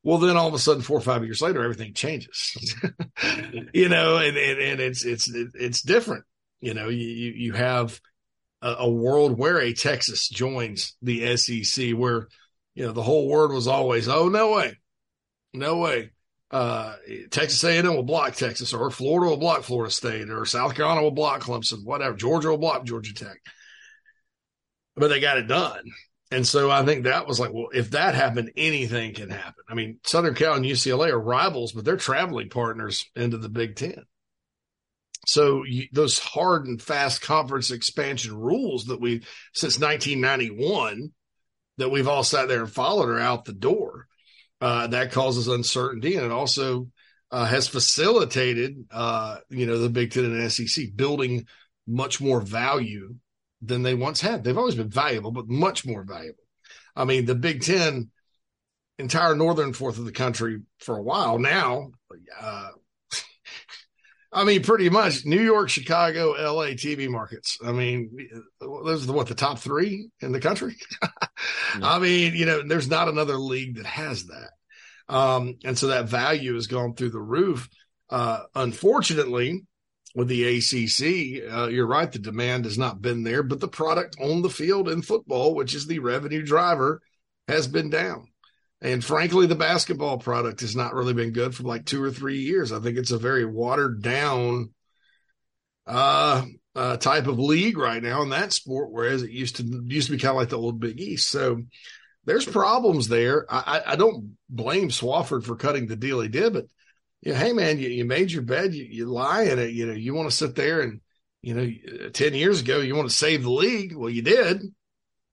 Well, then all of a sudden, four or five years later, everything changes. you know, and, and, and it's it's it's different. You know, you you have a, a world where a Texas joins the SEC, where you know the whole world was always, oh no way, no way uh, Texas A&M will block Texas, or Florida will block Florida State, or South Carolina will block Clemson, whatever. Georgia will block Georgia Tech. But they got it done. And so I think that was like, well, if that happened, anything can happen. I mean, Southern Cal and UCLA are rivals, but they're traveling partners into the Big Ten. So you, those hard and fast conference expansion rules that we since 1991 that we've all sat there and followed are out the door uh, that causes uncertainty, and it also uh, has facilitated, uh, you know, the Big Ten and SEC building much more value than they once had. They've always been valuable, but much more valuable. I mean, the Big Ten, entire northern fourth of the country for a while now. Uh, I mean, pretty much New York, Chicago, LA TV markets. I mean, those are the, what the top three in the country. I mean, you know, there's not another league that has that. Um, and so that value has gone through the roof. Uh, unfortunately, with the ACC, uh, you're right. The demand has not been there, but the product on the field in football, which is the revenue driver, has been down. And frankly, the basketball product has not really been good for like two or three years. I think it's a very watered down uh, uh, type of league right now in that sport, whereas it used to used to be kind of like the old Big East. So there's problems there. I, I don't blame Swofford for cutting the deal he did, but yeah, hey man, you, you made your bed, you, you lie in it. You know, you want to sit there and you know, ten years ago you want to save the league. Well, you did,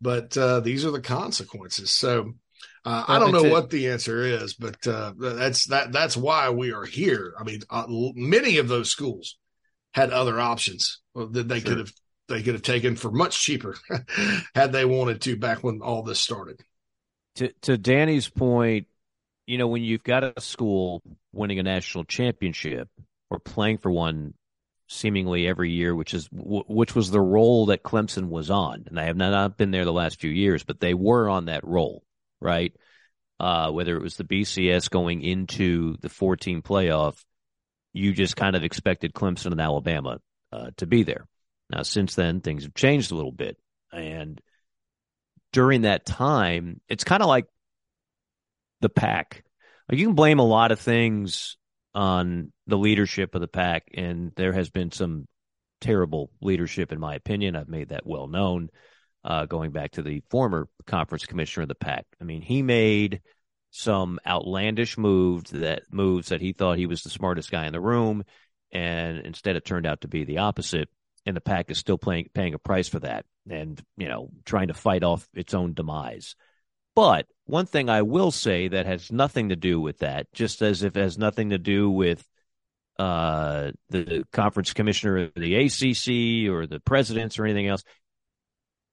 but uh, these are the consequences. So uh, I don't know what the answer is, but uh, that's that. That's why we are here. I mean, uh, many of those schools had other options that they sure. could have they could have taken for much cheaper had they wanted to back when all this started. To to Danny's point, you know, when you've got a school winning a national championship or playing for one seemingly every year, which is which was the role that Clemson was on, and I have not been there the last few years, but they were on that role right? Uh, whether it was the BCS going into the 14 playoff, you just kind of expected Clemson and Alabama uh, to be there. Now, since then, things have changed a little bit. And during that time, it's kind of like the Pac. You can blame a lot of things on the leadership of the Pac, and there has been some terrible leadership, in my opinion. I've made that well known. Uh, going back to the former conference commissioner of the PAC. I mean, he made some outlandish moves that moves that he thought he was the smartest guy in the room, and instead it turned out to be the opposite. And the Pac is still playing, paying a price for that, and you know, trying to fight off its own demise. But one thing I will say that has nothing to do with that, just as if it has nothing to do with uh, the conference commissioner of the ACC or the presidents or anything else.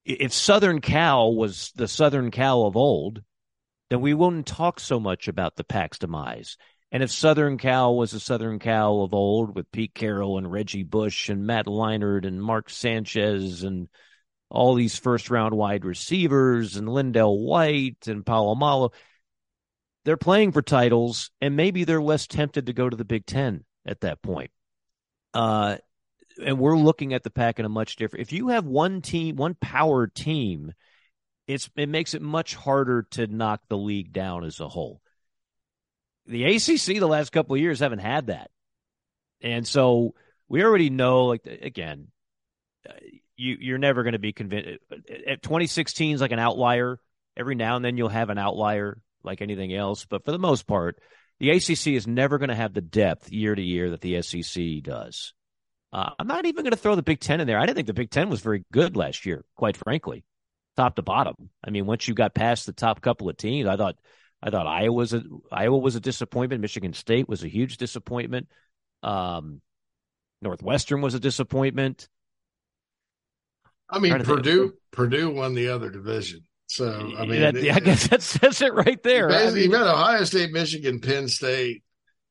If Southern Cal was the Southern Cal of old, then we wouldn't talk so much about the Pac's demise. And if Southern Cal was the Southern Cal of old with Pete Carroll and Reggie Bush and Matt Leinart and Mark Sanchez and all these first round wide receivers and LenDale White and Polamalu. They're playing for titles, and maybe they're less tempted to go to the Big Ten at that point. Uh, and we're looking at the Pac in a much different. If you have one team, one power team, it's it makes it much harder to knock the league down as a whole. The ACC the last couple of years haven't had that, and so we already know. Like again, uh, you you're never going to be convinced. Uh, uh, at 2016 is like an outlier. Every now and then you'll have an outlier like anything else, but for the most part, the ACC is never going to have the depth year to year that the SEC does. Uh, I'm not even going to throw the Big Ten in there. I didn't think the Big Ten was very good last year, quite frankly, top to bottom. I mean, once you got past the top couple of teams, I thought I thought Iowa was a Iowa was a disappointment. Michigan State was a huge disappointment. Um, Northwestern was a disappointment. I mean, Purdue Purdue won the other division. So I mean, that, it, I guess that says it right there. I mean, you've got Ohio State, Michigan, Penn State.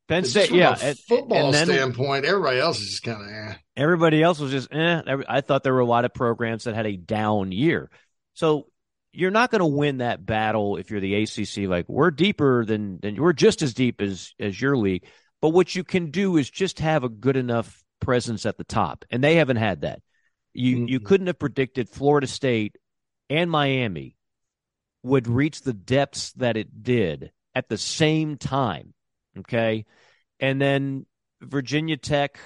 Penn State, yeah. From a football then, standpoint, everybody else is just kind of eh. Everybody else was just eh. I thought there were a lot of programs that had a down year. So you're not going to win that battle if you're the ACC. Like we're deeper than than we're just as deep as as your league. But what you can do is just have a good enough presence at the top, and they haven't had that. You mm-hmm. you couldn't have predicted Florida State and Miami would reach the depths that it did at the same time. Okay. And then Virginia Tech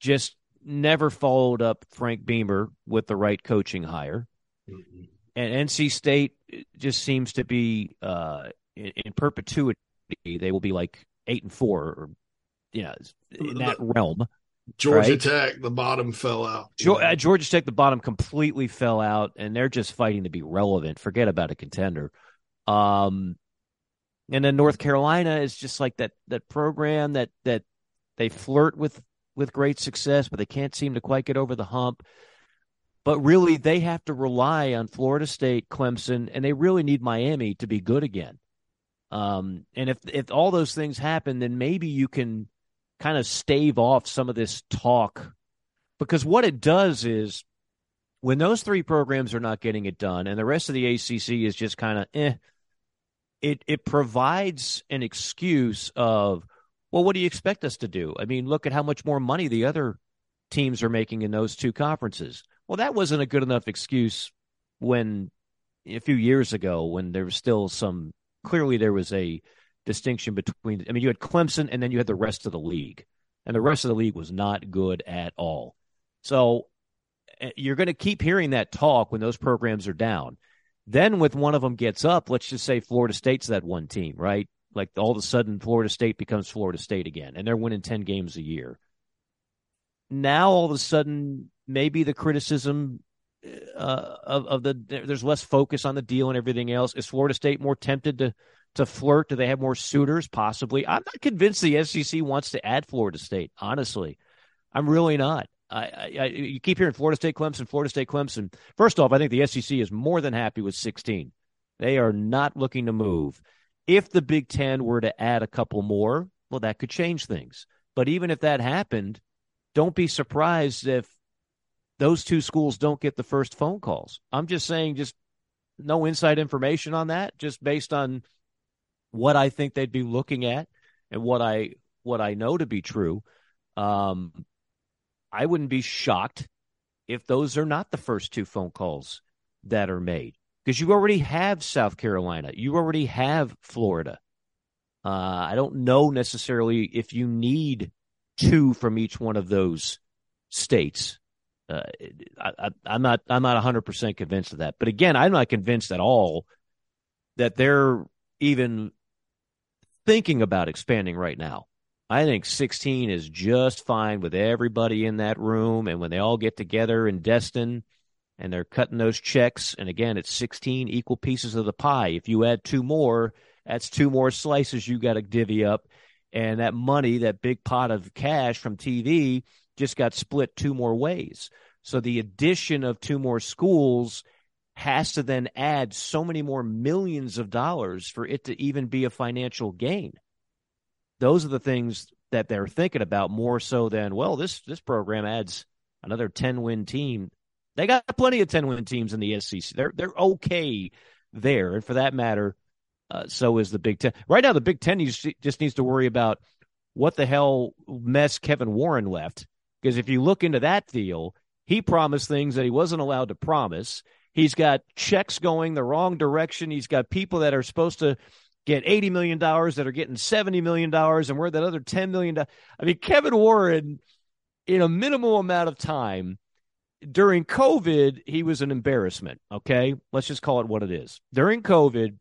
just never followed up Frank Beamer with the right coaching hire. Mm-hmm. And NC State just seems to be uh, in, in, perpetuity. They will be like eight and four, or you know, in that realm. Georgia right? Tech, the bottom fell out. Uh, Georgia Tech, the bottom completely fell out, and they're just fighting to be relevant. Forget about a contender. Um, and then North Carolina is just like that that program that that they flirt with with great success, but they can't seem to quite get over the hump. But really, they have to rely on Florida State, Clemson, and they really need Miami to be good again. Um, and if if all those things happen, then maybe you can kind of stave off some of this talk because what it does is when those three programs are not getting it done and the rest of the ACC is just kind of eh it it provides an excuse of well what do you expect us to do i mean look at how much more money the other teams are making in those two conferences well that wasn't a good enough excuse when a few years ago when there was still some clearly there was a distinction between. I mean, you had Clemson, and then you had the rest of the league, and the rest of the league was not good at all. So eh, you're going to keep hearing that talk when those programs are down. Then, with one of them gets up, let's just say Florida State's that one team, right? Like all of a sudden, Florida State becomes Florida State again, and they're winning ten games a year. Now, all of a sudden, maybe the criticism uh, of, of the there's less focus on the deal and everything else. Is Florida State more tempted to to flirt? Do they have more suitors? Possibly. I'm not convinced the SEC wants to add Florida State. Honestly, I'm really not. I, I, you keep hearing Florida State, Clemson, Florida State, Clemson. First off, I think the SEC is more than happy with 16. They are not looking to move. If the Big Ten were to add a couple more, well, that could change things. But even if that happened, don't be surprised if those two schools don't get the first phone calls. I'm just saying, just no inside information on that, just based on what I think they'd be looking at and what I what I know to be true, um, I wouldn't be shocked if those are not the first two phone calls that are made because you already have South Carolina, you already have Florida. Uh, I don't know necessarily if you need two from each one of those states. Uh, I, am not I'm not 100 percent convinced of that. But again, I'm not convinced at all that they're even thinking about expanding right now. I think 16 is just fine with everybody in that room, and when they all get together in Destin and they're cutting those checks, and again, it's 16 equal pieces of the pie. If you add two more, that's two more slices you got to divvy up, and that money, that big pot of cash from TV, just got split two more ways. So the addition of two more schools has to then add so many more millions of dollars for it to even be a financial gain. Those are the things that they're thinking about more so than, well, this this program adds another 10 win team. They got plenty of 10 win teams in the SEC. They're they're okay there. And for that matter, uh, so is the Big Ten. Right now, the Big Ten needs, just needs to worry about what the hell mess Kevin Warren left because if you look into that deal, he promised things that he wasn't allowed to promise. He's got checks going the wrong direction. He's got people that are supposed to get $80 million that are getting $70 million, and we're that other $10 million. I mean, Kevin Warren, in a minimal amount of time, during COVID, he was an embarrassment. Okay. Let's just call it what it is. During COVID,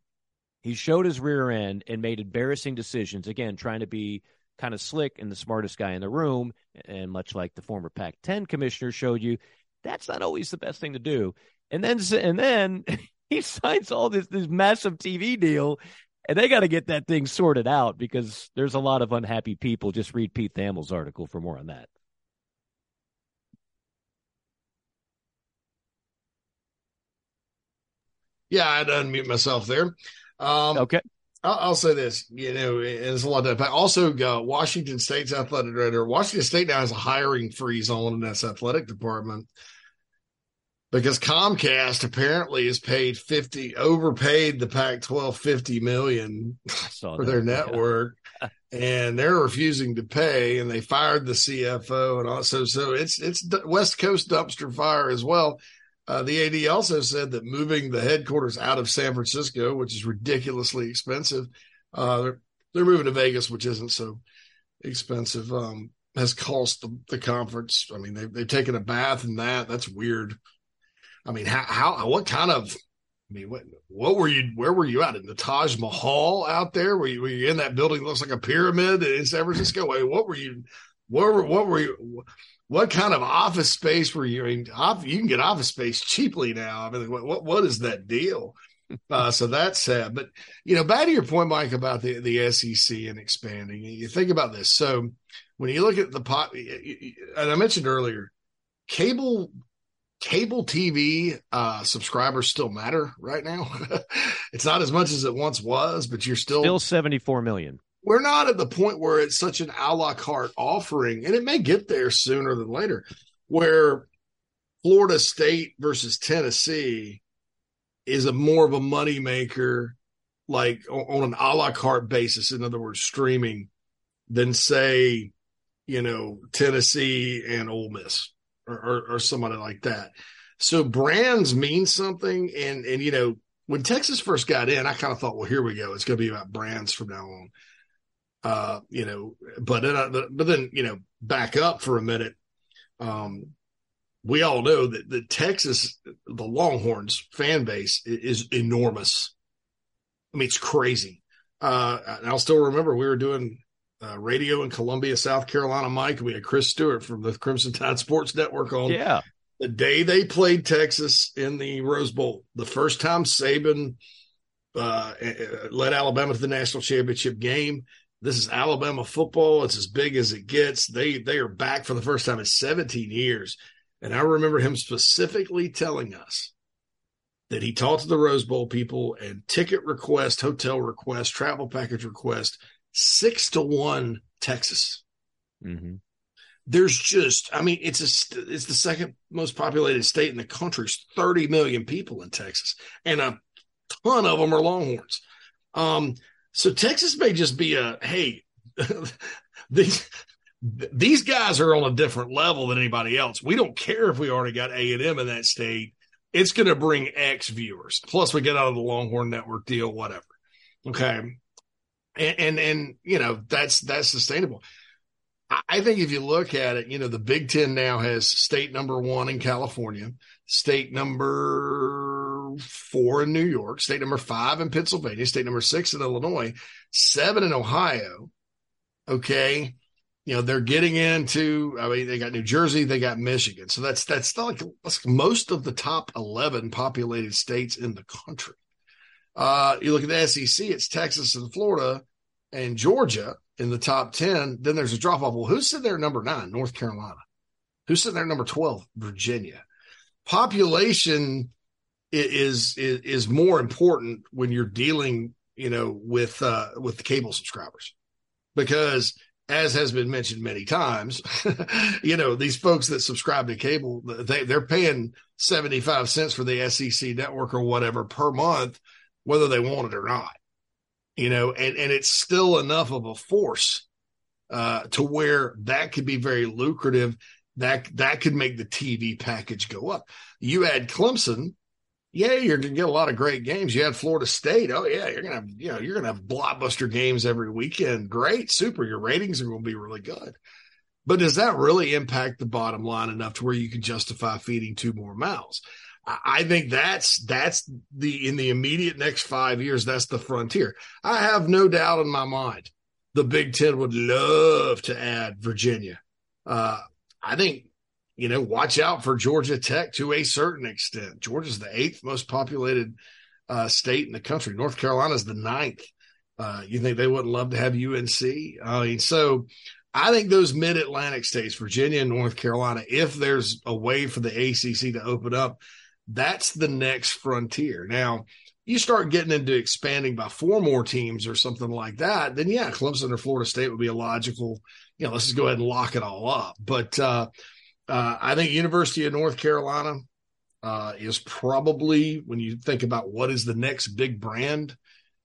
he showed his rear end and made embarrassing decisions. Again, trying to be kind of slick and the smartest guy in the room. And much like the former Pac 10 commissioner showed you, that's not always the best thing to do. And then, and then he signs all this, this massive TV deal and they got to get that thing sorted out because there's a lot of unhappy people. Just read Pete Thamel's article for more on that. Yeah, I'd unmute myself there. Um, okay. I'll, I'll, say this, you know, it's a lot of. that. Also, uh, Washington State's athletic director. Washington State now has a hiring freeze on in its athletic department because Comcast apparently has paid fifty, overpaid the Pac-12 fifty million for that. their network, yeah. and they're refusing to pay, and they fired the CFO, and also so it's it's West Coast dumpster fire as well. Uh, the AD also said that moving the headquarters out of San Francisco, which is ridiculously expensive, uh, they're, they're, moving to Vegas, which isn't so expensive, um, has cost the, the, conference. I mean, they've, they've taken a bath in that. That's weird. I mean, how, how, what kind of, I mean, what, what were you, where were you at in the Taj Mahal out there? Were you, were you in that building that looks like a pyramid in San Francisco? Wait, what were you, what were, what were you, what kind of office space were you? I mean, you can get office space cheaply now. I mean, what what, what is that deal? Uh, so that's sad. But you know, back to your point, Mike, about the the SEC and expanding. You think about this. So when you look at the pot, and I mentioned earlier, cable cable TV uh, subscribers still matter right now. it's not as much as it once was, but you're still still 74 million we're not at the point where it's such an a la carte offering, and it may get there sooner than later, where Florida State versus Tennessee is a more of a moneymaker, like on an a la carte basis. In other words, streaming than say, you know, Tennessee and Ole Miss or, or, or somebody like that. So brands mean something, and and you know when Texas first got in, I kind of thought, well, here we go. It's going to be about brands from now on. Uh, you know, but then, uh, but then, you know, back up for a minute. Um, we all know that the Texas, the Longhorns fan base is enormous. I mean, it's crazy. Uh, I'll still remember we were doing uh, radio in Columbia, South Carolina, Mike. We had Chris Stewart from the Crimson Tide Sports Network on. Yeah. The day they played Texas in the Rose Bowl, the first time Saban uh, led Alabama to the national championship game, this is Alabama football. It's as big as it gets. They they are back for the first time in 17 years. And I remember him specifically telling us that he talked to the Rose Bowl people and ticket request, hotel request, travel package request, six to one Texas. Mm-hmm. There's just, I mean, it's a, it's the second most populated state in the country. It's 30 million people in Texas, and a ton of them are Longhorns. Um, so Texas may just be a hey, these these guys are on a different level than anybody else. We don't care if we already got A and M in that state. It's going to bring X viewers. Plus, we get out of the Longhorn Network deal, whatever. Okay, and and, and you know that's that's sustainable. I think if you look at it, you know, the Big Ten now has state number one in California, state number four in New York, state number five in Pennsylvania, state number six in Illinois, seven in Ohio. Okay you know they're getting into i mean they got new jersey they got michigan so that's that's like that's most of the top 11 populated states in the country uh you look at the sec it's texas and florida and georgia in the top 10 then there's a drop off. Well who's sitting there number nine? North carolina. Who's sitting there number 12 virginia. Population is is is more important when you're dealing you know with uh with the cable subscribers. Because as has been mentioned many times, you know, these folks that subscribe to cable, they, they're paying 75 cents for the SEC network or whatever per month, whether they want it or not, you know, and, and it's still enough of a force uh, to where that could be very lucrative. That, that could make the TV package go up. You add Clemson, yeah, you're to get a lot of great games. You had Florida State. Oh yeah, you're to have, you know, you're to have blockbuster games every weekend. Great, super. Your ratings are to be really good. But does that really impact the bottom line enough to where you can justify feeding two more mouths? I think that's that's the in the immediate next five years, that's the frontier. I have no doubt in my mind the Big Ten would love to add Virginia. Uh, I think you know, watch out for Georgia Tech to a certain extent. Georgia's the eighth most populated uh, state in the country. North Carolina's the ninth. Uh, you think they wouldn't love to have UNC? I mean, so I think those mid Atlantic states, Virginia and North Carolina, if there's a way for the ACC to open up, that's the next frontier. Now, you start getting into expanding by four more teams or something like that, then yeah, Clemson or Florida State would be a logical, you know, let's just go ahead and lock it all up. But uh, uh, I think University of North Carolina uh, is probably when you think about what is the next big brand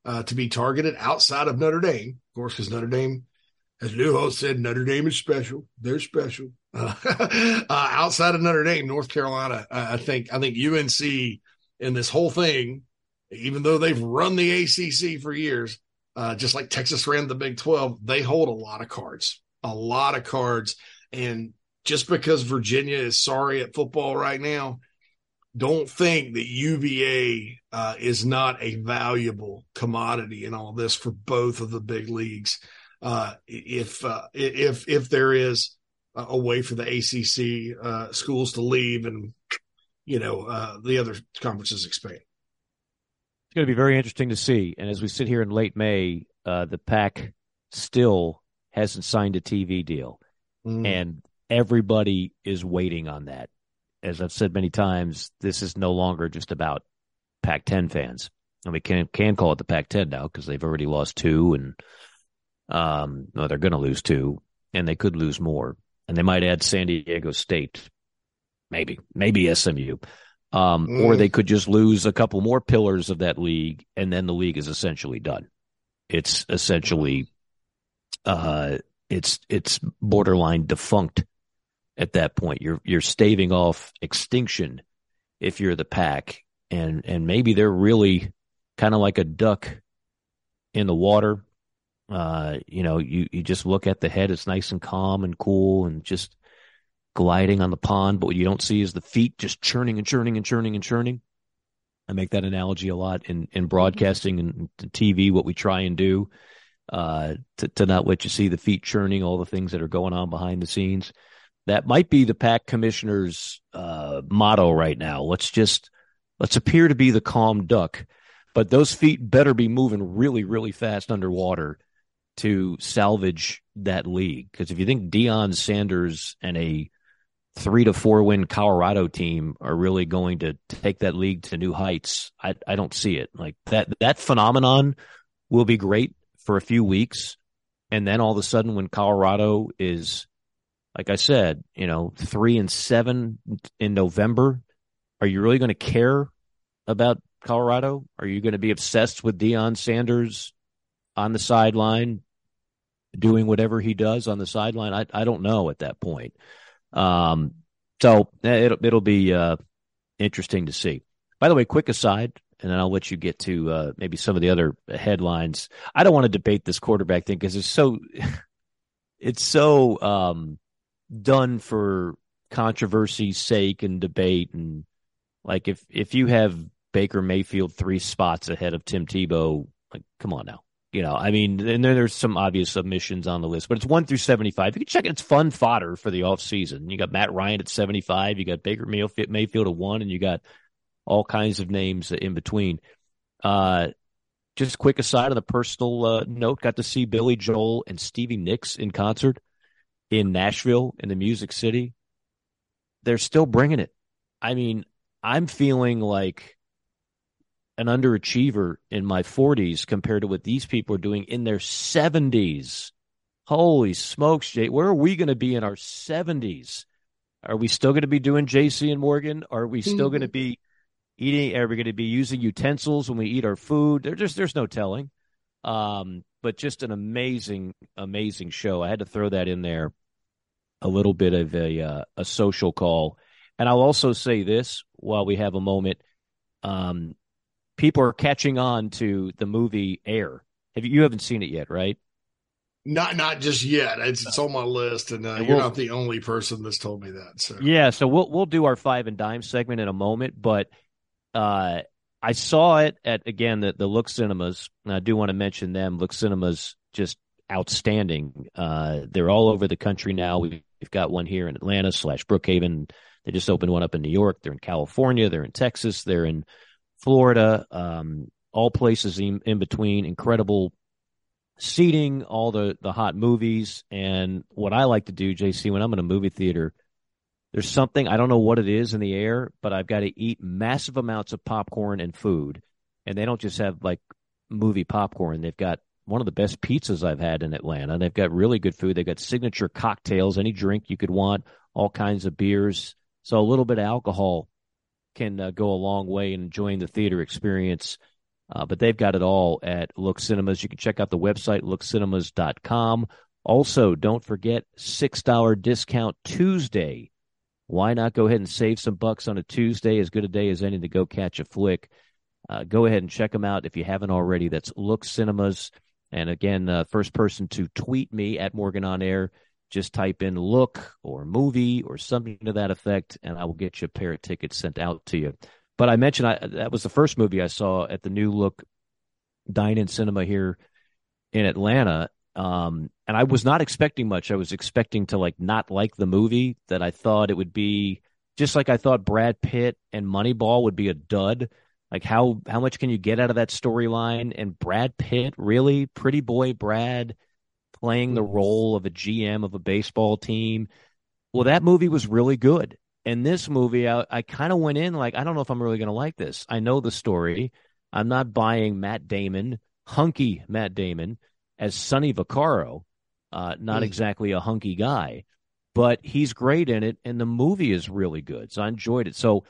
uh, to be targeted outside of Notre Dame, of course, because Notre Dame, as Lou said, Notre Dame is special. They're special. Uh, outside of Notre Dame, North Carolina, I think I think UNC in this whole thing, even though they've run the ACC for years, uh, just like Texas ran the Big Twelve, they hold a lot of cards, a lot of cards, and just because Virginia is sorry at football right now, don't think that UVA uh, is not a valuable commodity in all this for both of the big leagues. Uh, if uh, if if there is a way for the ACC uh, schools to leave and you know uh, the other conferences expand, it's going to be very interesting to see. And as we sit here in late May, uh, the Pac still hasn't signed a TV deal, mm. and everybody is waiting on that. As I've said many times, this is no longer just about Pac 10 fans. And we can, can call it the Pac 10 now because they've already lost two and, um, no, they're going to lose two and they could lose more. And they might add San Diego State, maybe, maybe SMU. Um, mm. or they could just lose a couple more pillars of that league and then the league is essentially done. It's essentially, uh, it's, it's borderline defunct at that point. You're you're staving off extinction if you're the Pac, and and maybe they're really kind of like a duck in the water. Uh, you know, you you just look at the head; it's nice and calm and cool, and just gliding on the pond. But what you don't see is the feet just churning and churning and churning and churning. I make that analogy a lot in in broadcasting and TV. What we try and do uh, to to not let you see the feet churning, all the things that are going on behind the scenes that might be the Pac commissioner's uh, motto right now. Let's just let's appear to be the calm duck, but those feet better be moving really, really fast underwater to salvage that league. Because if you think Deion Sanders and a three to four win Colorado team are really going to take that league to new heights, I, I don't see it. Like that that phenomenon will be great for a few weeks, and then all of a sudden, when Colorado is like I said, you know, three and seven in November. Are you really going to care about Colorado? Are you going to be obsessed with Deion Sanders on the sideline doing whatever he does on the sideline. I I don't know at that point. Um, so eh, it'll it'll be uh, interesting to see. By the way, quick aside, and then I'll let you get to uh, maybe some of the other headlines. I don't want to debate this quarterback thing because it's so it's so um, done for controversy's sake and debate and like if if you have Baker Mayfield three spots ahead of Tim Tebow, like come on now. You know, I mean, and then there's some obvious submissions on the list, but it's one through 75. You can check it. It's fun fodder for the offseason. You got Matt Ryan at 75. You got Baker Mayfield at one, and you got all kinds of names in between. Uh, just quick aside on the personal uh, note, got to see Billy Joel and Stevie Nicks in concert in Nashville in the Music City. They're still bringing it. I mean, I'm feeling like an underachiever in my 40s compared to what these people are doing in their 70s. Holy smokes, Jay. Where are we going to be in our 70s? Are we still going to be doing JC and Morgan? Are we still going to be eating? Are we going to be using utensils when we eat our food? There's just, there's no telling. Um, but just an amazing, amazing show. I had to throw that in there. A little bit of a uh, a social call, and I'll also say this while we have a moment. Um, people are catching on to the movie Air. Have you, you haven't seen it yet, right? Not not just yet. It's, it's on my list, and, uh, and you're we'll, not the only person that's told me that. So yeah, so we'll we'll do our five and dime segment in a moment, but uh, I saw it at again the the Look Cinemas. And I do want to mention them. Look Cinemas just outstanding. Uh, they're all over the country now. We've, we've got one here in Atlanta slash Brookhaven. They just opened one up in New York. They're in California. They're in Texas. They're in Florida, um, all places in, in between. Incredible seating, all the the hot movies, and what I like to do, JC, when I'm in a movie theater, there's something I don't know what it is in the air, but I've got to eat massive amounts of popcorn and food, and they don't just have like movie popcorn. They've got one of the best pizzas I've had in Atlanta. They've got really good food. They've got signature cocktails, any drink you could want, all kinds of beers. So a little bit of alcohol can uh, go a long way in enjoying the theater experience. Uh, but they've got it all at Look Cinemas. You can check out the website, lookcinemas.com. Also, don't forget $6 discount Tuesday. Why not go ahead and save some bucks on a Tuesday? As good a day as any to go catch a flick. Uh, go ahead and check them out if you haven't already. That's Look Cinemas. And again, uh, first person to tweet me at Morgan on Air just type in look or movie or something to that effect, and I will get you a pair of tickets sent out to you. But I mentioned I, that was the first movie I saw at the new look dine in cinema here in Atlanta. Um, and I was not expecting much. I was expecting to like not like the movie, that I thought it would be just like I thought Brad Pitt and Moneyball would be a dud. Like how how much can you get out of that storyline? And Brad Pitt, really, pretty boy Brad playing the role of a GM of a baseball team. Well, that movie was really good. And this movie, I, I kind of went in like, I don't know if I'm really going to like this. I know the story. I'm not buying Matt Damon, hunky Matt Damon, as Sonny Vaccaro. Uh, not mm. exactly a hunky guy, but he's great in it, and the movie is really good. So I enjoyed it. So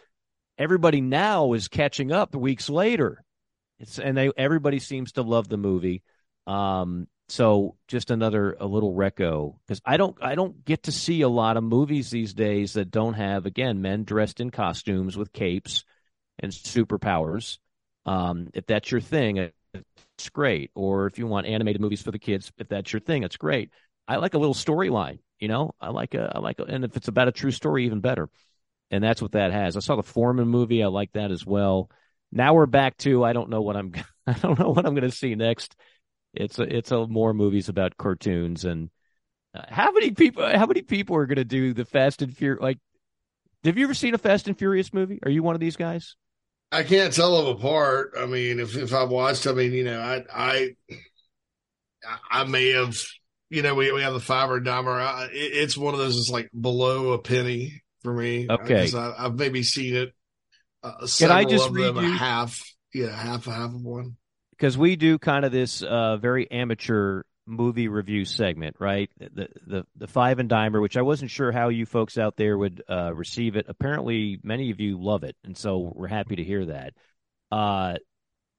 everybody now is catching up weeks later. It's and they everybody seems to love the movie. Um, so just another a little reco because I don't I don't get to see a lot of movies these days that don't have again men dressed in costumes with capes and superpowers. Um, if that's your thing, it's great. Or if you want animated movies for the kids, if that's your thing, it's great. I like a little storyline. You know, I like a I like a, and if it's about a true story, even better. And that's what that has. I saw the Foreman movie. I like that as well. Now we're back to I don't know what I'm I don't know what I'm going to see next it's a, it's a more movies about cartoons and uh, how many people how many people are going to do the Fast and Furious like have you ever seen a Fast and Furious movie? Are you one of these guys? I can't tell them apart. I mean, if if I've watched, I mean, you know, I I I may have, you know, we we have the fiber dimer. I, it, it's one of those. It's like below a penny for me. Okay, I, have maybe seen it. Uh, Can I just read you? half? Yeah, half a half of one because we do kind of this uh, very amateur movie review segment, right? The the the five and dimer, which I wasn't sure how you folks out there would uh, receive it. Apparently, many of you love it, and so we're happy to hear that. Uh,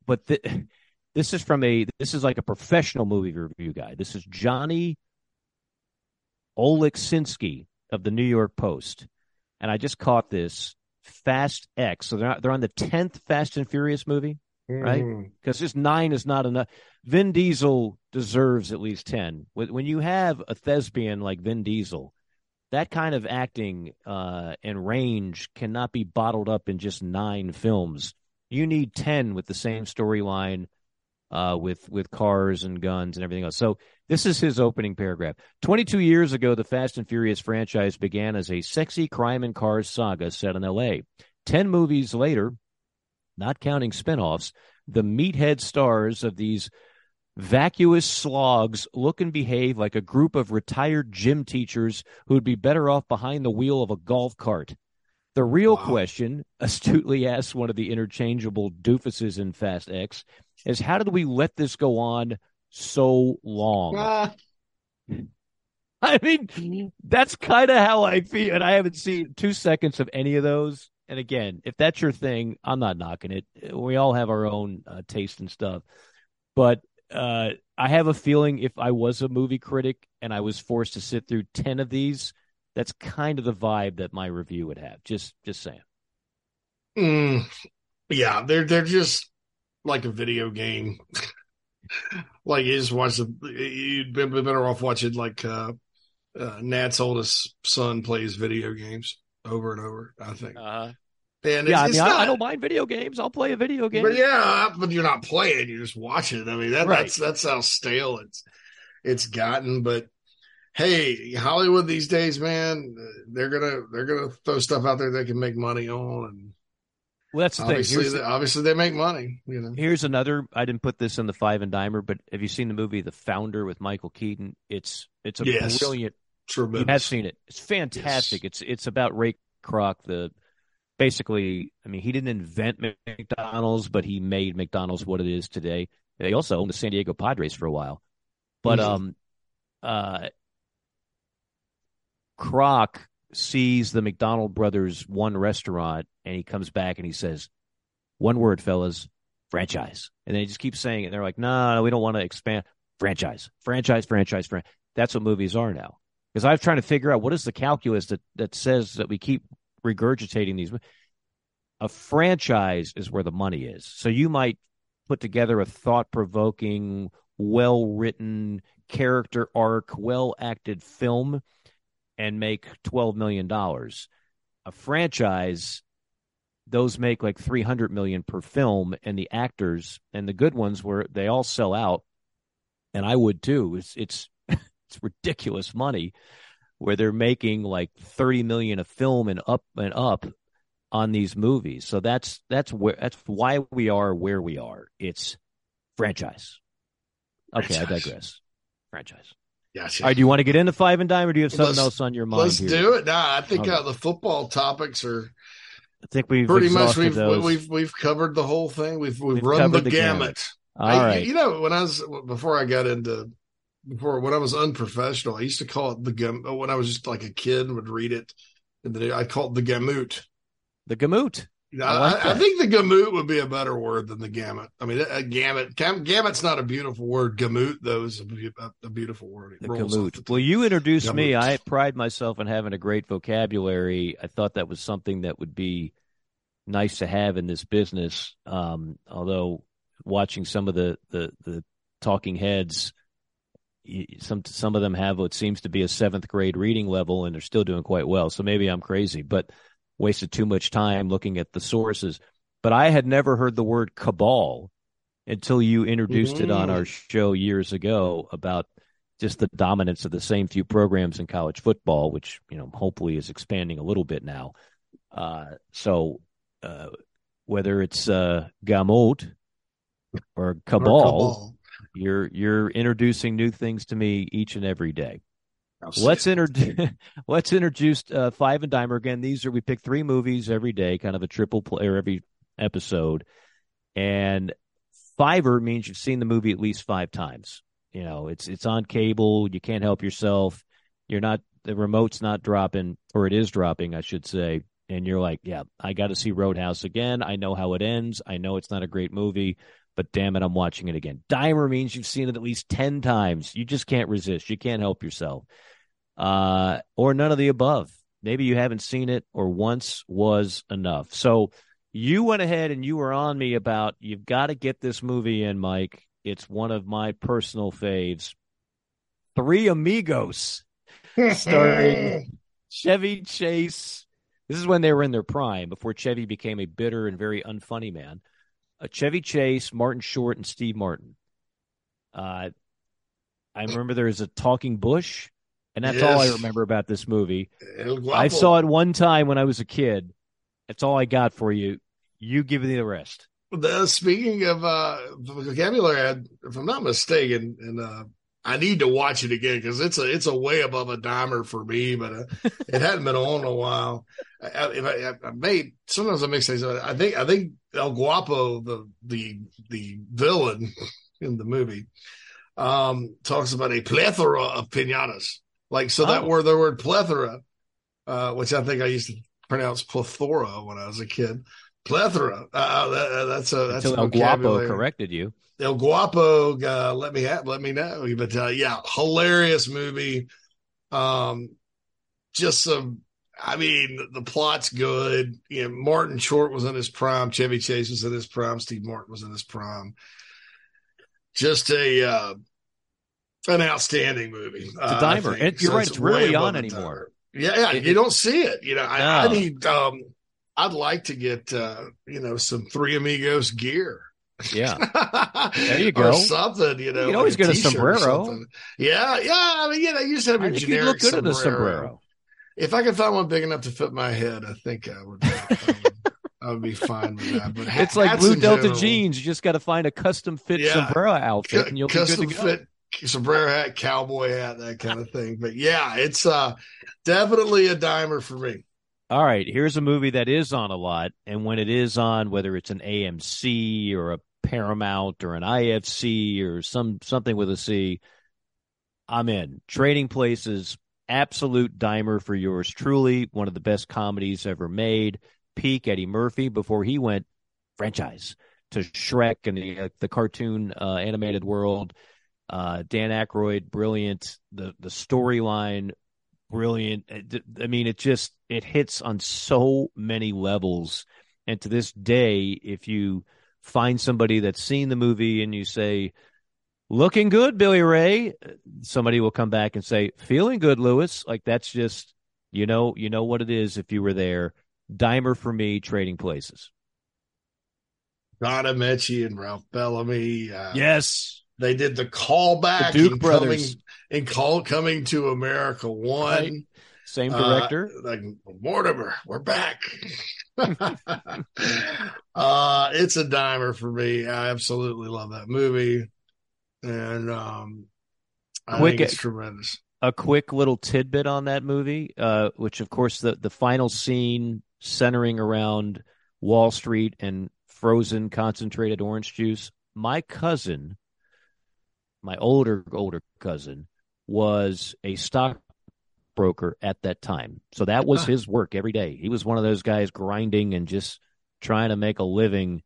but the This is from a this is like a professional movie review guy. This is Johnny Oleksinski of the New York Post, and I just caught this Fast X. So they're not, they're on the tenth Fast and Furious movie, right? Because mm. this nine is not enough. Vin Diesel deserves at least ten. When you have a thespian like Vin Diesel, that kind of acting uh, and range cannot be bottled up in just nine films. You need ten with the same storyline, uh, with with cars and guns and everything else. So this is his opening paragraph. 22 years ago, the Fast and Furious franchise began as a sexy crime and cars saga set in L.A. Ten movies later, not counting spinoffs, the meathead stars of these vacuous slogs look and behave like a group of retired gym teachers who would be better off behind the wheel of a golf cart. The real wow. question, astutely asked one of the interchangeable doofuses in Fast X, is how did we let this go on so long. Ah. I mean, that's kind of how I feel. And I haven't seen two seconds of any of those. And again, if that's your thing, I'm not knocking it. We all have our own uh, taste and stuff. But uh, I have a feeling if I was a movie critic and I was forced to sit through 10 of these, that's kind of the vibe that my review would have. Just, just saying. Mm, yeah, they're they're just like a video game. like you just watch the you'd be better off watching like uh, uh Nat's oldest son plays video games over and over. I think. Uh-huh. And yeah, I mean, not, I, don't mind video games. I'll play a video game. But yeah, but you're not playing; you're just watching. I mean, that, right. that's that's how stale it's it's gotten. But hey, Hollywood these days, man, they're gonna they're gonna throw stuff out there they can make money on, and well, that's the obviously, thing. They, obviously, they make money. You know. Here's another. I didn't put this in the five and dimer, but have you seen the movie The Founder with Michael Keaton? It's it's a yes. brilliant. Tremendous. You have seen it. It's fantastic. Yes. It's it's about Ray Kroc, the basically. I mean, he didn't invent McDonald's, but he made McDonald's what it is today. They also owned the San Diego Padres for a while, but mm-hmm. um, uh, Kroc sees the McDonald brothers one restaurant and he comes back and he says, one word, fellas, franchise. And then they just keep saying it. And they're like, no, no, we don't want to expand. Franchise, franchise, franchise, franchise. That's what movies are now. Because I was trying to figure out what is the calculus that, that says that we keep regurgitating these. A franchise is where the money is. So you might put together a thought provoking, well written character arc, well acted film and make $12 million. A franchise, those make like 300 million per film and the actors and the good ones where they all sell out and I would too. It's it's it's ridiculous money where they're making like 30 million a film and up and up on these movies. So that's that's where that's why we are where we are. It's franchise. Okay, franchise. I digress. Franchise. Gotcha. All right, do you want to get into five and dime, or do you have something let's, else on your mind? Let's here? do it. Nah, I think okay. uh, the football topics are. I think we've pretty much we've those. we've we've covered the whole thing. We've we've, we've run the, the gamut. gamut. All I, right. You know, when I was before I got into before when I was unprofessional, I used to call it the gam. When I was just like a kid, would read it, and then I called it the gamut. The gamut. I, like I, I, think the gamut would be a better word than the gamut. I mean, a gamut, gam, gamut's not a beautiful word. Gamut, though, is a, a beautiful word. It the gamut. The well, you introduced gamut. me. I pride myself in having a great vocabulary. I thought that was something that would be nice to have in this business. Um, although watching some of the, the, the talking heads, some some of them have what seems to be a seventh grade reading level, and they're still doing quite well. So maybe I'm crazy, but wasted too much time looking at the sources. But I had never heard the word cabal until you introduced mm-hmm. it on our mm. show years ago about just the dominance of the same few programs in college football, which you know hopefully is expanding a little bit now. Uh, so uh, whether it's uh, Gamut or cabal, or cabal, you're you're introducing new things to me each and every day. Let's introduce let's introduce uh, five and dimer again. These are we pick three movies every day, kind of a triple player every episode, and fiver means you've seen the movie at least five times. You know, it's it's on cable. You can't help yourself. You're not the remote's not dropping, or it is dropping, I should say. And you're like, yeah, I got to see Roadhouse again. I know how it ends. I know it's not a great movie, but damn it, I'm watching it again. Dimer means you've seen it at least 10 times. You just can't resist. You can't help yourself. Uh, or none of the above. Maybe you haven't seen it or once was enough. So you went ahead and you were on me about you've got to get this movie in, Mike. It's one of my personal faves. Three Amigos, starring Chevy Chase. This is when they were in their prime, before Chevy became a bitter and very unfunny man. Chevy Chase, Martin Short, and Steve Martin. Uh, I remember there was a talking bush, and that's yes. all I remember about this movie. I saw it one time when I was a kid. That's all I got for you. You give me the rest. The, speaking of uh, vocabulary, if I'm not mistaken, and uh, I need to watch it again because it's a it's a way above a dimer for me, but uh, it hadn't been on in a while. I, I, I, made sometimes I mix things. I think I think El Guapo, the the the villain in the movie, um, talks about a plethora of pinatas. Like so oh. that word, the word plethora, uh, which I think I used to pronounce plethora when I was a kid. Plethora. Uh, that, that's a that's Until El Guapo corrected you. El Guapo, uh, let me have, let me know. But uh, yeah, hilarious movie. Um, just some. I mean, the, plot's good. You know, Martin Short was in his prime. Chevy Chase was in his prime. Steve Martin was in his prime. Just a uh, an outstanding movie. It's a uh, dimer. You're so right; it's, it's really on anymore. Yeah, yeah, you don't see it. You know, I, no. I need. Um, I'd like to get uh, you know some Three Amigos gear. Yeah, there you go. or something, you know. You always get a sombrero. Yeah, yeah. I mean, you know, you just have your generic look good sombrero. sombrero. If I could find one big enough to fit my head, I think I would. I would be fine with that. But it's like blue Delta general, jeans. You just got to find a custom fit yeah, sombrero outfit, and you'll custom be good to go. fit sombrero hat, cowboy hat, that kind of thing. But yeah, it's uh definitely a dimer for me. All right, here's a movie that is on a lot, and when it is on, whether it's an AMC or a Paramount or an IFC or some something with a C, I'm in. Trading Places, absolute dimer for yours truly. One of the best comedies ever made. Peak Eddie Murphy before he went franchise to Shrek and the uh, the cartoon uh, animated world. Uh, Dan Aykroyd, brilliant. The the storyline, brilliant. I mean, it just it hits on so many levels. And to this day, if you find somebody that's seen the movie and you say, looking good, Billy Ray, somebody will come back and say, feeling good, Lewis. Like that's just, you know, you know what it is if you were there. Dimer for me, trading places. Don Ameche and Ralph Bellamy. Uh, yes. They did the callback the Duke in brothers. Coming, in call coming to America one. Right. Same director. Uh, like Mortimer, we're back. uh, it's a dimer for me. I absolutely love that movie, and um, I quick, think it's tremendous. A quick little tidbit on that movie, uh, which of course the the final scene centering around Wall Street and frozen concentrated orange juice. My cousin, my older older cousin, was a stock broker at that time. So that was his work every day. He was one of those guys grinding and just trying to make a living.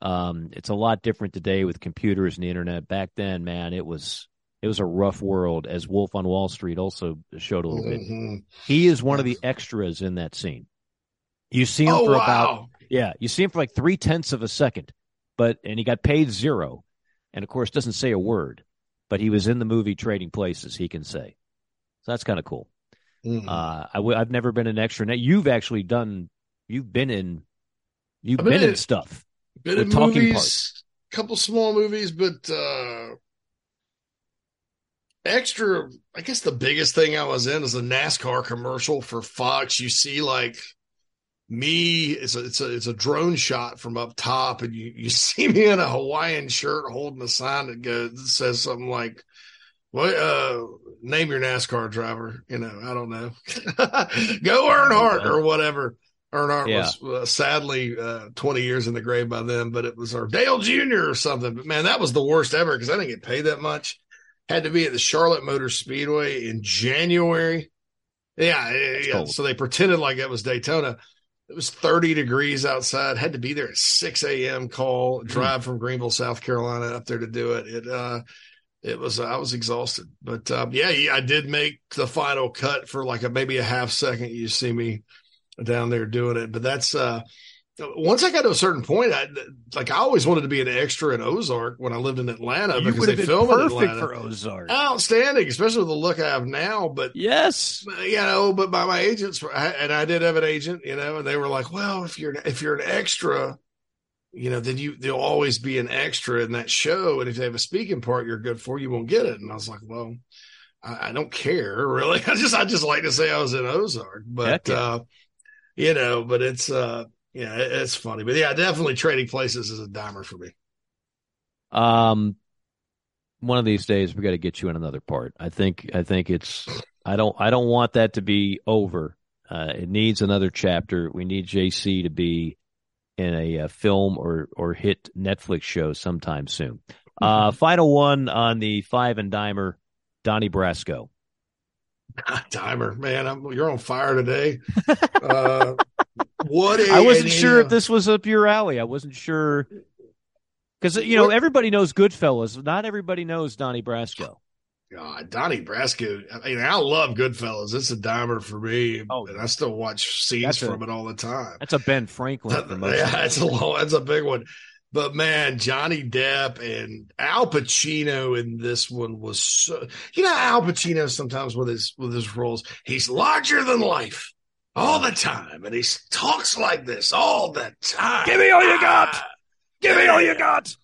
Um, it's a lot different today with computers and the internet. Back then, man, it was it was a rough world. As Wolf of Wall Street also showed a little mm-hmm. bit. He is one of the extras in that scene. You see him oh, for wow. about yeah, you see him for like three tenths of a second, but and he got paid zero, and of course doesn't say a word, but he was in the movie Trading Places. He can say, so that's kind of cool. Mm-hmm. Uh, I w- I've never been an extra. Now you've actually done. You've been in. You've been, been, in, in stuff. Been in movies, a couple small movies, but uh, extra. I guess the biggest thing I was in is a NASCAR commercial for Fox. You see, like me, it's a it's a it's a drone shot from up top, and you you see me in a Hawaiian shirt holding a sign that goes that says something like well, uh, name your NASCAR driver. You know, I don't know. Go Earnhardt or whatever. Earnhardt yeah. was uh, sadly uh, 20 years in the grave by then, but it was our Dale Jr. or something. But man, that was the worst ever because I didn't get paid that much. Had to be at the Charlotte Motor Speedway in January. Yeah, yeah. So they pretended like it was Daytona. It was 30 degrees outside. Had to be there at 6 a.m. Call hmm. drive from Greenville, South Carolina, up there to do it. It uh, it was I was exhausted, but um, yeah, I did make the final cut for like a maybe a half second. You see me down there doing it, but that's uh, once I got to a certain point, I like I always wanted to be an extra in Ozark when I lived in Atlanta you because they filmed in Atlanta. for Ozark. Outstanding, especially with the look I have now. But yes, you know, but by my agents, and I did have an agent, you know, and they were like, "Well, if you're if you're an extra, you know, then you there'll always be an extra in that show, and if they have a speaking part, you're good for, you won't get it." And I was like, "Well." I, I don't care really. I just I just like to say I was in Ozark, but yeah. uh, you know, but it's uh yeah, it's funny, but yeah, definitely trading places is a dimer for me. Um, one of these days we got to get you in another part. I think I think it's I don't I don't want that to be over. Uh, it needs another chapter. We need JC to be in a, a, film or or hit Netflix show sometime soon. Uh, mm-hmm. final one on the five and dimer, Donnie Brasco. Dimer, man, I'm, you're on fire today. uh, what I wasn't sure if this was up your alley. I wasn't sure because you know what? everybody knows Goodfellas. Not everybody knows Donnie Brasco. God, Donnie Brasco. I mean, I love Goodfellas. It's a dimer for me, oh, and I still watch scenes from it all the time. That's a Ben Franklin. That, yeah, that's a long, that's a big one. But man, Johnny Depp and Al Pacino in this one was so. You know, Al Pacino sometimes with his with his roles, he's larger than life all the time, and he talks like this all the time. Give me all you got. Give me all you got.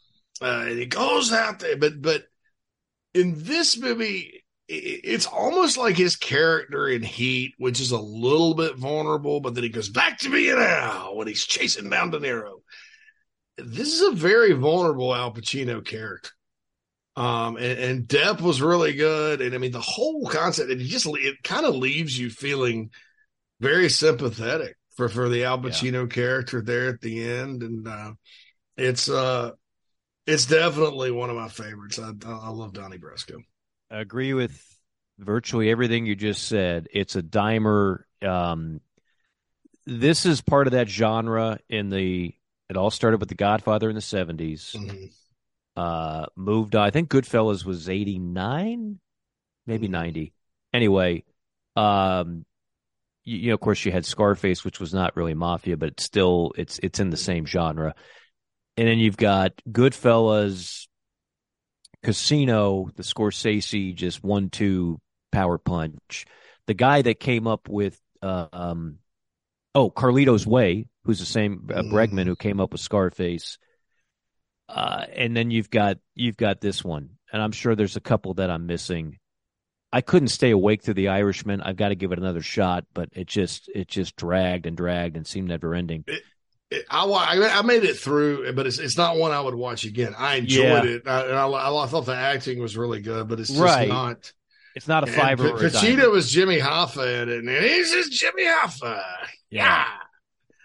Uh, and he goes out there, but but in this movie, it's almost like his character in Heat, which is a little bit vulnerable, but then he goes back to being Al when he's chasing down De Niro. This is a very vulnerable Al Pacino character. Um, and, and Depp was really good. And I mean, the whole concept, it just, it kind of leaves you feeling very sympathetic for for the Al Pacino yeah. character there at the end, and uh, it's uh, it's definitely one of my favorites. I I love Donnie Brasco. I agree with virtually everything you just said. It's a dimer. Um, this is part of that genre in the. It all started with The Godfather in the 70s. Mm-hmm. Uh, moved. I think Goodfellas was eighty nine, maybe mm-hmm. ninety. Anyway, um, you, know, of course, you had Scarface, which was not really mafia, but it's still, it's it's in the same genre. And then you've got Goodfellas, Casino, the Scorsese just one two power punch. The guy that came up with, uh, um, oh, Carlito's Way, who's the same uh, mm. Bregman who came up with Scarface. Uh, and then you've got you've got this one, and I'm sure there's a couple that I'm missing. I couldn't stay awake through the Irishman. I've got to give it another shot, but it just it just dragged and dragged and seemed never ending. It, it, I, I made it through, but it's it's not one I would watch again. I enjoyed yeah. it, I, and I, I, thought the acting was really good, but it's just right. not. It's not a five. P- Pacino was Jimmy Hoffa in it, and he's just Jimmy Hoffa. Yeah.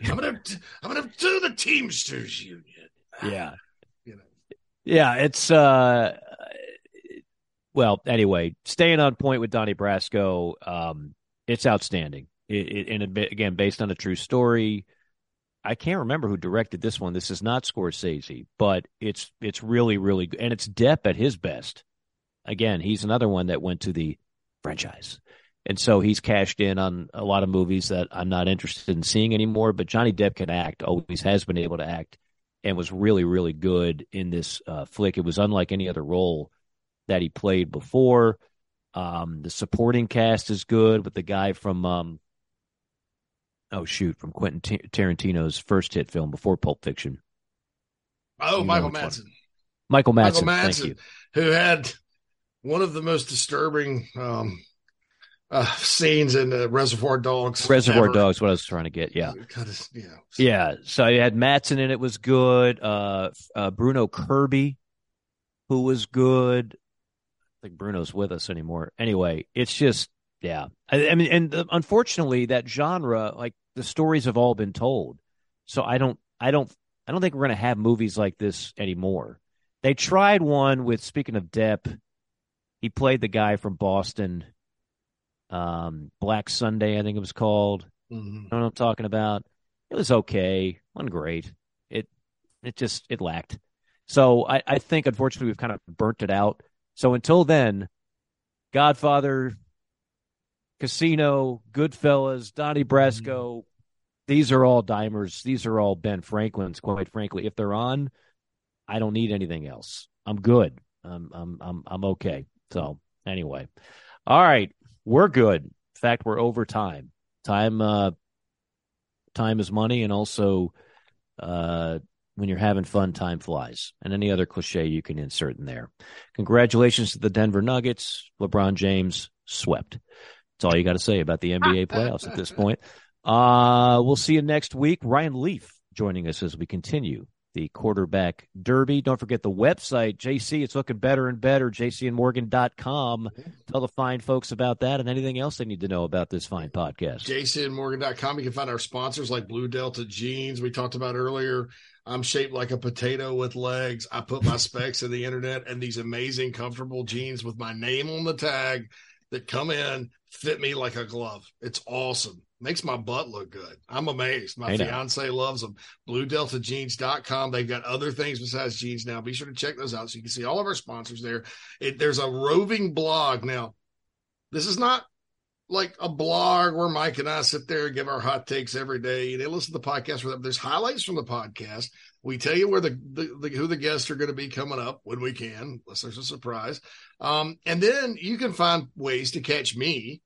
yeah. I'm gonna I'm gonna do the Teamsters Union. Yeah. You know. Yeah, it's uh well, anyway, staying on point with Donnie Brasco, um, it's outstanding. It, it, and again, based on a true story. I can't remember who directed this one. This is not Scorsese, but it's it's really really good, and it's Depp at his best. Again, he's another one that went to the franchise, and so he's cashed in on a lot of movies that I'm not interested in seeing anymore. But Johnny Depp can act, always has been able to act, and was really really good in this uh, flick. It was unlike any other role that he played before. Um, the supporting cast is good with the guy from um, oh shoot from Quentin T- Tarantino's first hit film before Pulp Fiction. Oh, you Michael Madsen. Michael Madsen. Michael Madsen, who had one of the most disturbing um, uh, scenes in uh, Reservoir Dogs. Reservoir ever. Dogs, what I was trying to get. Yeah. Kind of, yeah. Yeah. So you had Madsen in it was good. Uh, uh, Bruno Kirby, who was good think Bruno's with us anymore. Anyway, it's just yeah. I, I mean, and uh, unfortunately, that genre, like the stories have all been told. So I don't, I don't, I don't think we're going to have movies like this anymore. They tried one with speaking of Depp, he played the guy from Boston, um, Black Sunday, I think it was called. Mm-hmm. You know what I'm talking about? it was okay, wasn't great. It it just it lacked. So I, I think unfortunately we've kind of burnt it out. So until then, Godfather, Casino, Goodfellas, Donnie Brasco, mm-hmm. these are all dimers. These are all Ben Franklin's, quite frankly. If they're on, I don't need anything else. I'm good. I'm I'm I'm I'm okay. So anyway. All right. We're good. In fact, we're over time. Time uh time is money and also uh when you're having fun, time flies. And any other cliche you can insert in there. Congratulations to the Denver Nuggets. LeBron James swept. That's all you got to say about the NBA playoffs at this point. Uh, we'll see you next week. Ryan Leaf joining us as we continue the quarterback derby. Don't forget the website, JC. It's looking better and better, jcandmorgan.com. Tell the fine folks about that and anything else they need to know about this fine podcast. jcandmorgan.com. You can find our sponsors like Blue Delta Jeans, we talked about earlier. I'm shaped like a potato with legs. I put my specs in the internet and these amazing, comfortable jeans with my name on the tag that come in fit me like a glove. It's awesome makes my butt look good. I'm amazed. My fiance loves them. BlueDeltaJeans.com. They've got other things besides jeans now. Be sure to check those out so you can see all of our sponsors there. It, there's a roving blog now. This is not like a blog where Mike and I sit there and give our hot takes every day. They listen to the podcast them. There's highlights from the podcast. We tell you where the, the, the who the guests are going to be coming up when we can, unless there's a surprise. Um, and then you can find ways to catch me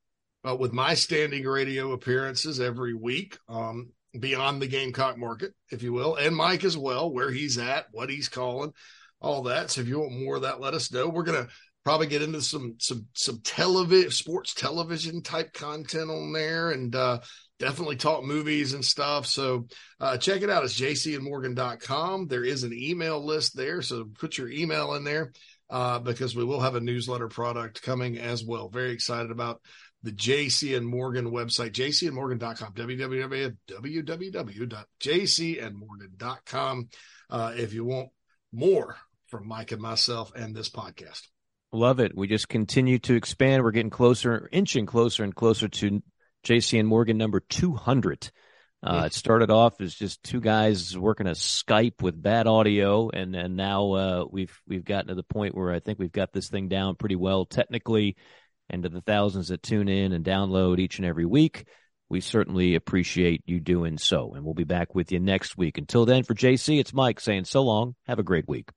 uh, with my standing radio appearances every week um, beyond the Gamecock market, if you will, and Mike as well, where he's at, what he's calling, all that. So if you want more of that, let us know. We're gonna probably get into some some some television, sports television type content on there, and uh, definitely talk movies and stuff. So uh, check it out. It's jcandmorgan.com. There is an email list there, so put your email in there. Uh, because we will have a newsletter product coming as well. Very excited about the JC and Morgan website, jcandmorgan.com, www.jcandmorgan.com, uh, if you want more from Mike and myself and this podcast. Love it. We just continue to expand. We're getting closer, inching closer and closer to JC and Morgan number 200. Uh, it started off as just two guys working a Skype with bad audio, and and now uh, we've we've gotten to the point where I think we've got this thing down pretty well technically and to the thousands that tune in and download each and every week. We certainly appreciate you doing so. And we'll be back with you next week. Until then, for JC, it's Mike saying so long. Have a great week.